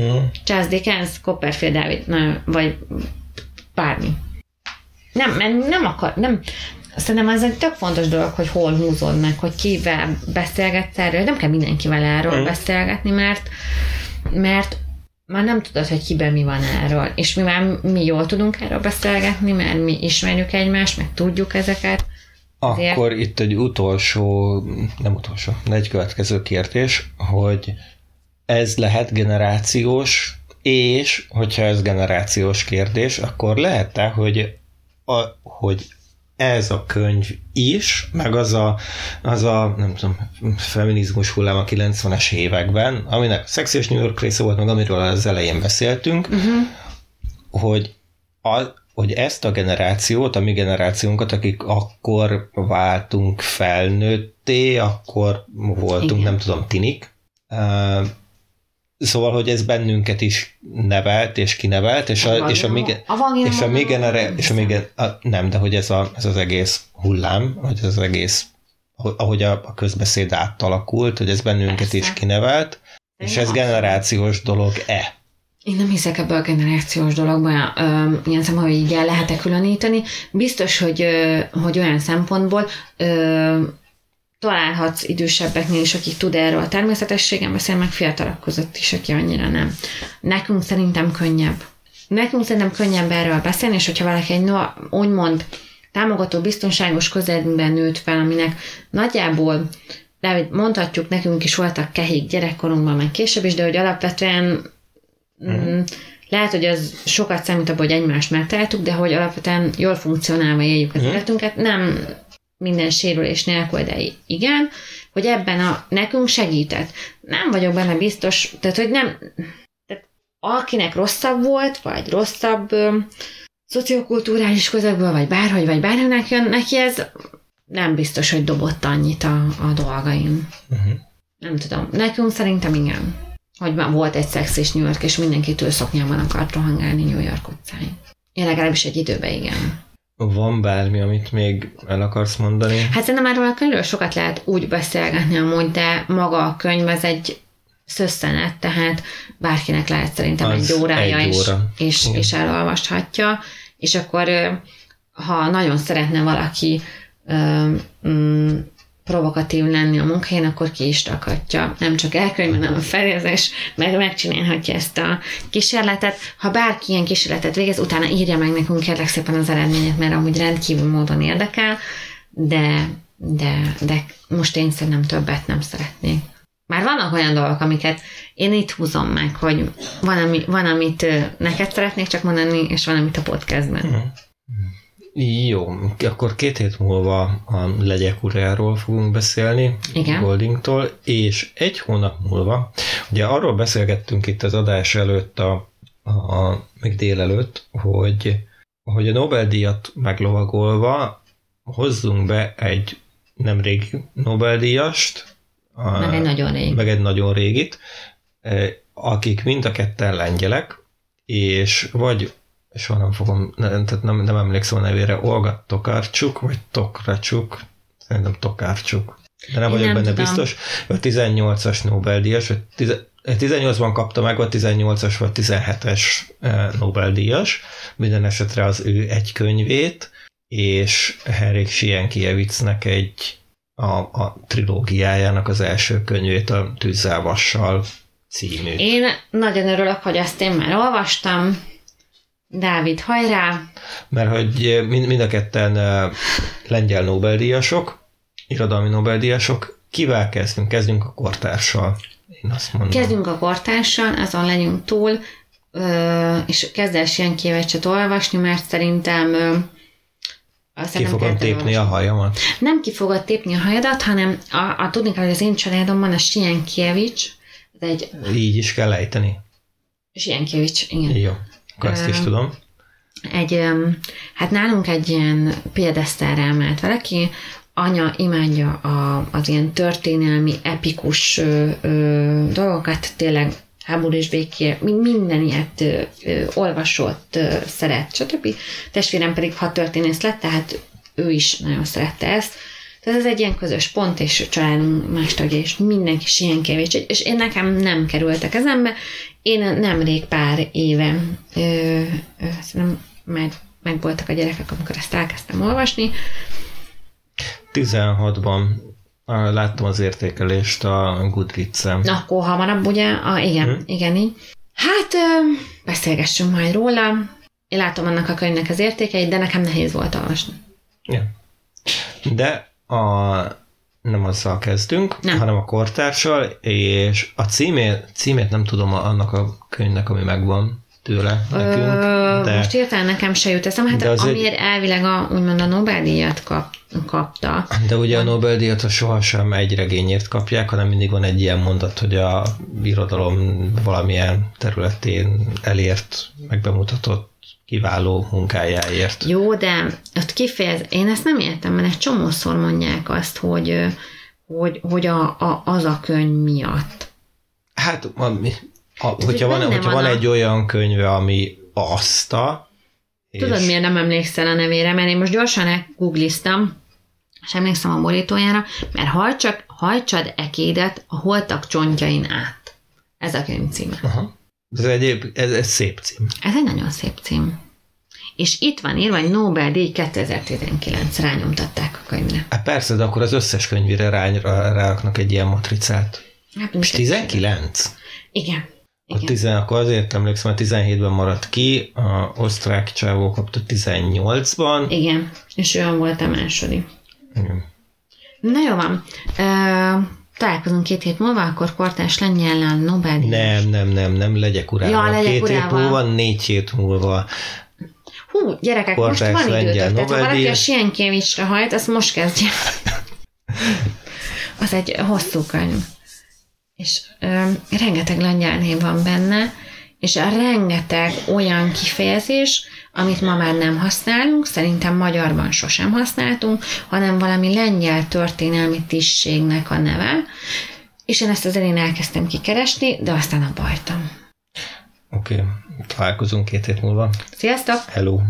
Mm. Charles Dickens, Copperfield David, na, vagy bármi. Nem, mert nem akar, nem, Szerintem ez egy tök fontos dolog, hogy hol húzod meg, hogy kivel beszélgetsz erről. Nem kell mindenkivel erről mm. beszélgetni, mert, mert már nem tudod, hogy kiben mi van erről. És mi már mi jól tudunk erről beszélgetni, mert mi ismerjük egymást, meg tudjuk ezeket. Akkor itt egy utolsó, nem utolsó, de egy következő kérdés, hogy ez lehet generációs, és hogyha ez generációs kérdés, akkor lehet-e, hogy, a, hogy ez a könyv is, meg az a, az a nem tudom, feminizmus hullám a 90-es években, aminek Sexy és New York része volt, meg amiről az elején beszéltünk, uh-huh. hogy, a, hogy ezt a generációt, a mi generációnkat, akik akkor váltunk felnőtté, akkor voltunk, Igen. nem tudom, tinik, Szóval, hogy ez bennünket is nevelt és kinevelt, és a, és a, a és a még és a még, a, nem, de hogy ez, a, ez az egész hullám, hogy ez az egész, ahogy a, a közbeszéd átalakult, hogy ez bennünket Persze. is kinevelt, de és ez generációs dolog-e? Én nem hiszek ebbe a generációs dologban, ilyen szemben, hogy így el lehet-e különíteni. Biztos, hogy, hogy olyan szempontból találhatsz idősebbeknél is, akik tud erről a természetességen beszél, meg fiatalok között is, aki annyira nem. Nekünk szerintem könnyebb. Nekünk szerintem könnyebb erről beszélni, és hogyha valaki egy no, úgymond támogató, biztonságos közelben nőtt fel, aminek nagyjából de mondhatjuk, nekünk is voltak kehik gyerekkorunkban, meg később is, de hogy alapvetően mm. lehet, hogy az sokat számít abban, hogy egymást megtaláltuk, de hogy alapvetően jól funkcionálva éljük az mm. életünket, nem minden sérülés nélkül, de igen, hogy ebben a nekünk segített. Nem vagyok benne biztos, tehát hogy nem, tehát akinek rosszabb volt, vagy rosszabb ö, szociokulturális közegből, vagy bárhogy, vagy bárhogy jön, neki ez nem biztos, hogy dobott annyit a, a dolgain. Uh-huh. Nem tudom. Nekünk szerintem igen. Hogy volt egy szex és New York, és mindenki szoknyában akart rohangálni New York utcáin. Én legalábbis egy időben igen. Van bármi, amit még el akarsz mondani? Hát szerintem már a könyvről sokat lehet úgy beszélgetni amúgy, de maga a könyv az egy szösszenet, tehát bárkinek lehet szerintem az egy órája egy óra. és, és, és elolvashatja, és akkor ha nagyon szeretne valaki mm, provokatív lenni a munkáján, akkor ki is rakhatja. Nem csak elkönyv, hanem a felézés, meg megcsinálhatja ezt a kísérletet. Ha bárki ilyen kísérletet végez, utána írja meg nekünk kérlek szépen az eredményet, mert amúgy rendkívül módon érdekel, de, de, de most én szerintem többet nem szeretnék. Már vannak olyan dolgok, amiket én itt húzom meg, hogy van, ami, van amit neked szeretnék csak mondani, és van, amit a podcastben. Mm. Jó, akkor két hét múlva a legyek uráról fogunk beszélni, Igen. Goldingtól, és egy hónap múlva, ugye arról beszélgettünk itt az adás előtt, a, a, még délelőtt, hogy, hogy a Nobel-díjat meglovagolva hozzunk be egy nem régi Nobel-díjast, meg egy nagyon régi. Meg egy nagyon régit, akik mind a ketten lengyelek, és vagy soha nem fogom, nem, tehát nem, nem emlékszem a nevére, Olga Tokarcsuk, vagy Tokracsuk, szerintem Tokárcsuk. De nem Én vagyok nem benne tudom. biztos. Ő 18-as Nobel-díjas, vagy 10 18-ban kapta meg, vagy 18-as vagy 17-es eh, Nobel-díjas. Minden esetre az ő egy könyvét, és Henrik Sienkiewicznek egy a, a trilógiájának az első könyvét, a Tűzzel Vassal című. Én nagyon örülök, hogy ezt én már olvastam. Dávid, hajrá! Mert hogy mind, mind a ketten eh, lengyel Nobel-díjasok, irodalmi Nobel-díjasok, kivel kezdünk? Kezdünk a kortárssal. Én azt mondom. Kezdjünk a kortárssal, azon legyünk túl, és kezd el Sienkiewiczet olvasni, mert szerintem ö, azt Ki kell tépni a hajamat? Nem ki fogod tépni a hajadat, hanem a, a tudni kell, hogy az én családomban a Sienkiewicz, ez egy Így is kell ejteni. Sienkiewicz, igen. Jó, ezt is tudom. egy, hát nálunk egy ilyen piedesztára emelt valaki, anya imádja a, az ilyen történelmi, epikus ö, ö, dolgokat, tényleg háború és béké, mi- minden ilyet ö, ö, olvasott, ö, szeret, stb. Testvérem pedig ha történész lett, tehát ő is nagyon szerette ezt. Tehát ez egy ilyen közös pont, és a családunk más tagja, és mindenki ilyen kevés. És én nekem nem került a kezembe. Én nemrég pár éve, ö, ö, szerintem meg, meg voltak a gyerekek, amikor ezt elkezdtem olvasni. 16-ban ah, láttam az értékelést a Goodreads-en. Na, akkor hamarabb, ugye? A, igen, Hm. igen, így. Hát, ö, beszélgessünk majd róla. Én látom annak a könyvnek az értékeit, de nekem nehéz volt olvasni. Ja. De a, nem azzal kezdünk, Nem. hanem a kortárssal, és a címét, címét nem tudom annak a könyvnek, ami megvan tőle nekünk, Ö, de Most hirtelen nekem se jut eszem, hát De az egy- amiért elvileg a, úgymond a Nobel-díjat kap, kapta. De ugye a Nobel-díjat a sohasem egy regényért kapják, hanem mindig van egy ilyen mondat, hogy a irodalom valamilyen területén elért, megbemutatott kiváló munkájáért. Jó, de ott kifejez, én ezt nem értem, mert egy csomószor mondják azt, hogy, hogy, hogy a, a, az a könyv miatt. Hát, a, a, hogy hogyha van, hogyha van van a- egy olyan könyve, ami azta, és Tudod, miért nem emlékszel a nevére? Mert én most gyorsan googliztam, és emlékszem a borítójára, mert hajtsak, hajtsad ekédet a holtak csontjain át. Ez a könyv címe. Aha. Ez, egy, ez, ez szép cím. Ez egy nagyon szép cím. És itt van írva, hogy Nobel-díj 2019 rányomtatták a könyvre. Hát persze, de akkor az összes könyvére rá, rá, ráraknak egy ilyen matricát. Hát, És 19? Igen. A Igen. tizen, akkor azért emlékszem, hogy 17-ben maradt ki, a osztrák csávó kapta 18-ban. Igen. És olyan volt a második. Igen. Na jó van. Ö, találkozunk két hét múlva, akkor kortás lengyel Nobel-díj. Nem, nem, nem, nem, legyek urával. Ja, legyek Két hét urával. múlva, négy hét múlva. Hú, gyerekek, Kortárs most van időtök, tehát ha valaki a. Sienkiewiczre hajt, azt most kezdje. Az egy hosszú könyv. És ö, rengeteg lengyel név van benne, és a rengeteg olyan kifejezés, amit ma már nem használunk, szerintem magyarban sosem használtunk, hanem valami lengyel történelmi tisztségnek a neve, és én ezt az elén elkezdtem kikeresni, de aztán abba hagytam. Oké, okay. találkozunk két hét múlva. Sziasztok! Hello!